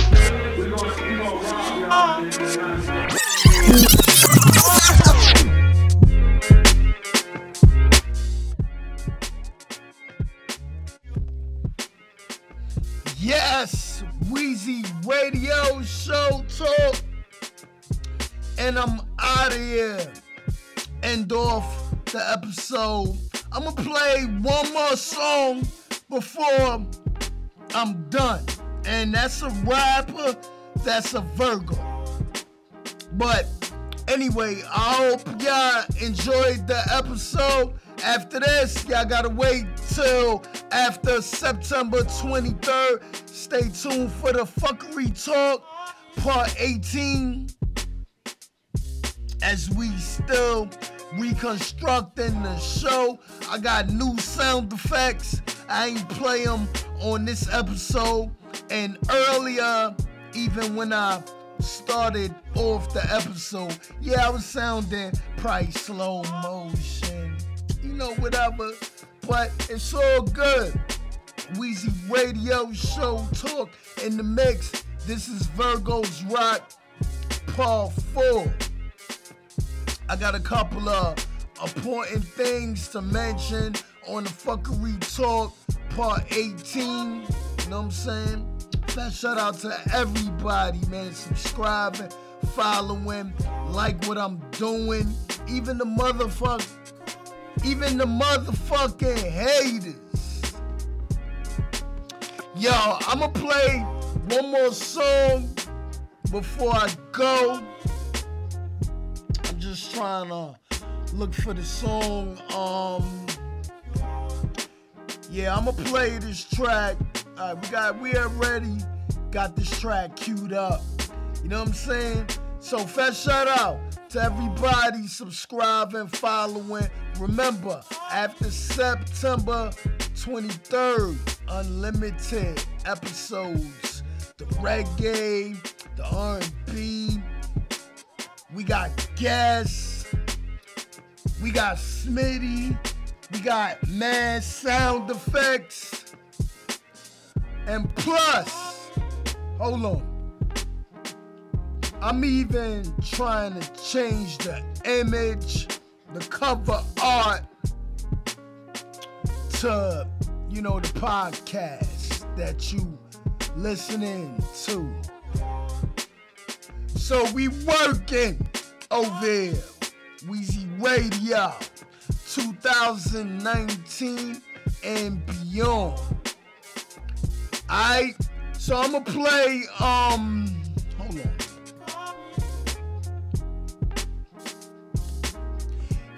Yes, Weezy Radio Show Talk. And I'm out of here. End off the episode. I'm gonna play one more song before I'm done. And that's a rapper, that's a Virgo. But anyway, I hope y'all enjoyed the episode. After this, y'all gotta wait till after September 23rd. Stay tuned for the Fuckery Talk, part 18. As we still reconstructing the show, I got new sound effects. I ain't play them on this episode. And earlier, even when I started off the episode, yeah, I was sounding probably slow motion, you know, whatever. But it's all good. Weezy Radio Show Talk in the mix. This is Virgo's Rock Part 4. I got a couple of important things to mention on the Fuckery Talk Part 18. You know what I'm saying? That shout out to everybody, man. Subscribing, following, like what I'm doing. Even the motherfucker, even the motherfucking haters. Yo, I'ma play one more song before I go. Trying to look for the song. Um, yeah, I'ma play this track. All right, we got we already got this track queued up. You know what I'm saying? So first shout out to everybody subscribing, following. Remember, after September 23rd, unlimited episodes. The reggae, the R&B. We got guests. We got Smitty. We got mad sound effects. And plus, hold on. I'm even trying to change the image, the cover art to, you know, the podcast that you listening to. So we working over here. Weezy Radio 2019 and beyond. Alright, so I'm gonna play um hold on.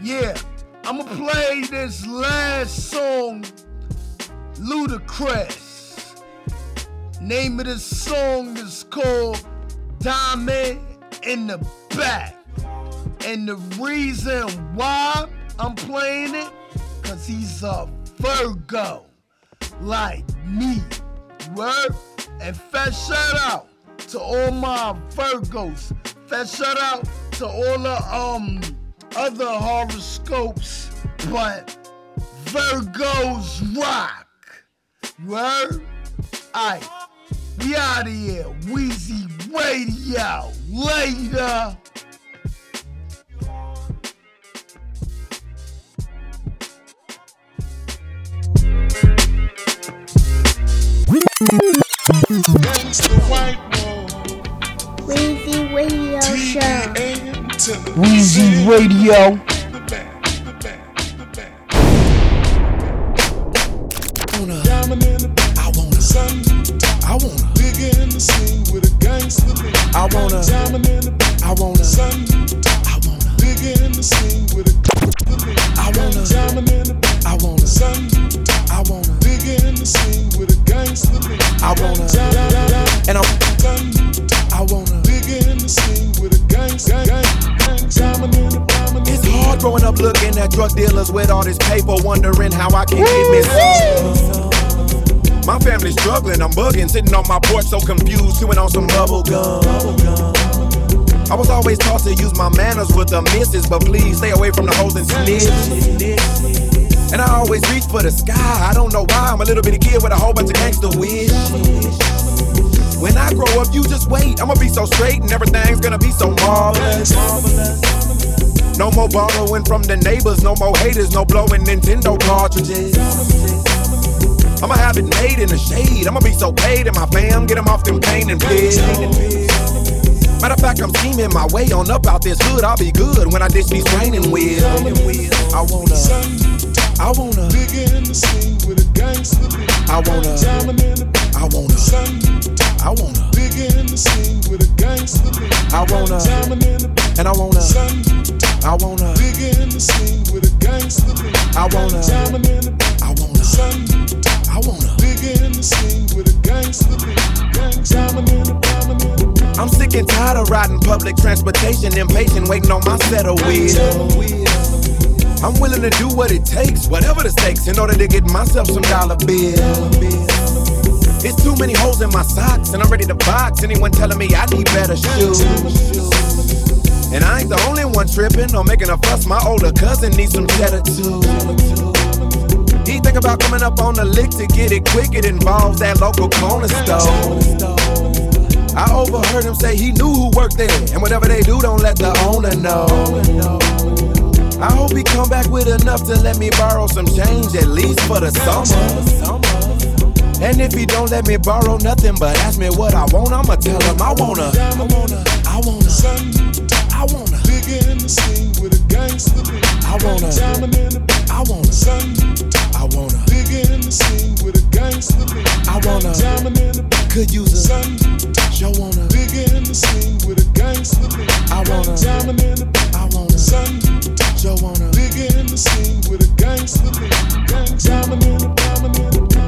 Yeah, I'm gonna play this last song, Ludacris. Name of this song is called Diamond in the Back. And the reason why I'm playing it, cause he's a Virgo like me. Word? And fast shout out to all my Virgos. Fast shout out to all the um other horoscopes, but Virgos rock. Word? Alright, we out of here. Weezy Radio. Later. Weezy Radio Show. Weezy Radio. I wanna, I wanna dig in the scene with a gangster lean. I wanna, diamond in the back. I wanna, I wanna dig in the scene with a gangster lean. I wanna, diamond in the back. I wanna, I wanna dig in the scene with a gangster lean. I wanna, and I, I wanna dig in the scene with a gangster. It's hard growing up looking at drug dealers with all this paper, wondering how I can get me some. My family's struggling, I'm bugging, sitting on my porch so confused, chewing on some bubble gum. I was always taught to use my manners with the misses, but please stay away from the hoes and snitches. And I always reach for the sky. I don't know why. I'm a little bitty kid with a whole bunch of gangster wish. When I grow up, you just wait. I'ma be so straight and everything's gonna be so marvelous. No more borrowing from the neighbors, no more haters, no blowing Nintendo cartridges. I'ma have it made in the shade. I'ma be so paid in my fam, get them off them pain and pills. Matter of fact, I'm scheming my way on up out this hood. I'll be good when I ditch these training wheels. I wanna, I wanna dig in the scene with a gangster. I wanna, I wanna, I wanna dig in the scene with a gangster. I wanna, and I wanna, I wanna dig in the scene with a gangster. I wanna, I wanna, I wanna dig in the scene with a gangster lean. I'm sick and tired of riding public transportation, impatient, waiting on my set of wheels. I'm willing to do what it takes, whatever the stakes, in order to get myself some dollar bills. It's too many holes in my socks, and I'm ready to box anyone telling me I need better shoes. And I ain't the only one tripping or making a fuss. My older cousin needs some cheddar too. He think about coming up on the lick to get it quick. It involves that local corner store. I overheard him say he knew who worked there, and whatever they do, don't let the owner know. I hope he come back with enough to let me borrow some change, at least for the summer. And if he don't let me borrow nothing but ask me what I want, I'ma tell him I wanna, I wanna, I wanna, I wanna dig in the scene with a gangster lean. I wanna, I wanna, I wanna dig in the scene with a gangster lean. I wanna, diamond in the back. could use a, yo wanna dig in the scene with a gangster lean. I wanna, diamond in the back. I wanna, yo wanna dig in the scene with a gangster lean.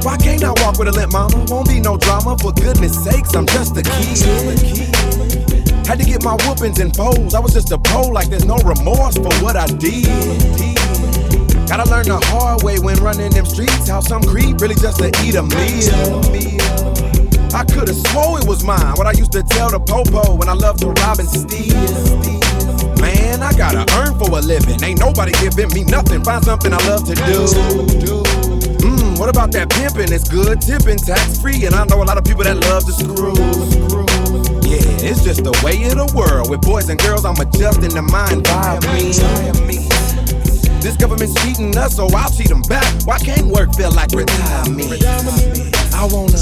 Why can't I walk with a limp mama? Won't be no drama. For goodness sakes, I'm just a kid. Had to get my whoopings and foes. I was just a pole, like there's no remorse for what I did. Gotta learn the hard way when running them streets. How some creep really just to eat a meal. I could've swore it was mine. What I used to tell the popo when I loved to rob and steal. Man, I gotta earn for a living. Ain't nobody giving me nothing. Find something I love to do. Mmm, what about that pimping? It's good tipping, tax free, and I know a lot of people that love to screw. Yeah, it's just the way of the world. With boys and girls, I'm adjusting to mind by me. This government's cheating us, so I'll cheat them back. Why can't work feel like retirement? I wanna,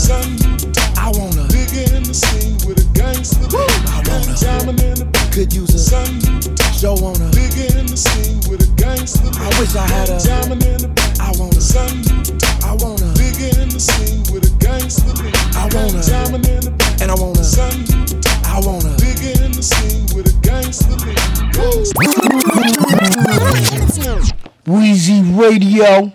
I wanna. dig in the scene with a gangster. I wanna, could use a, yo wanna dig in the scene with a gangster. I wish I had a, I wanna, I wanna. dig in the scene with a gangster. I wanna, and I wanna, I wanna dig in the scene with a gangster lean. Weezy Radio.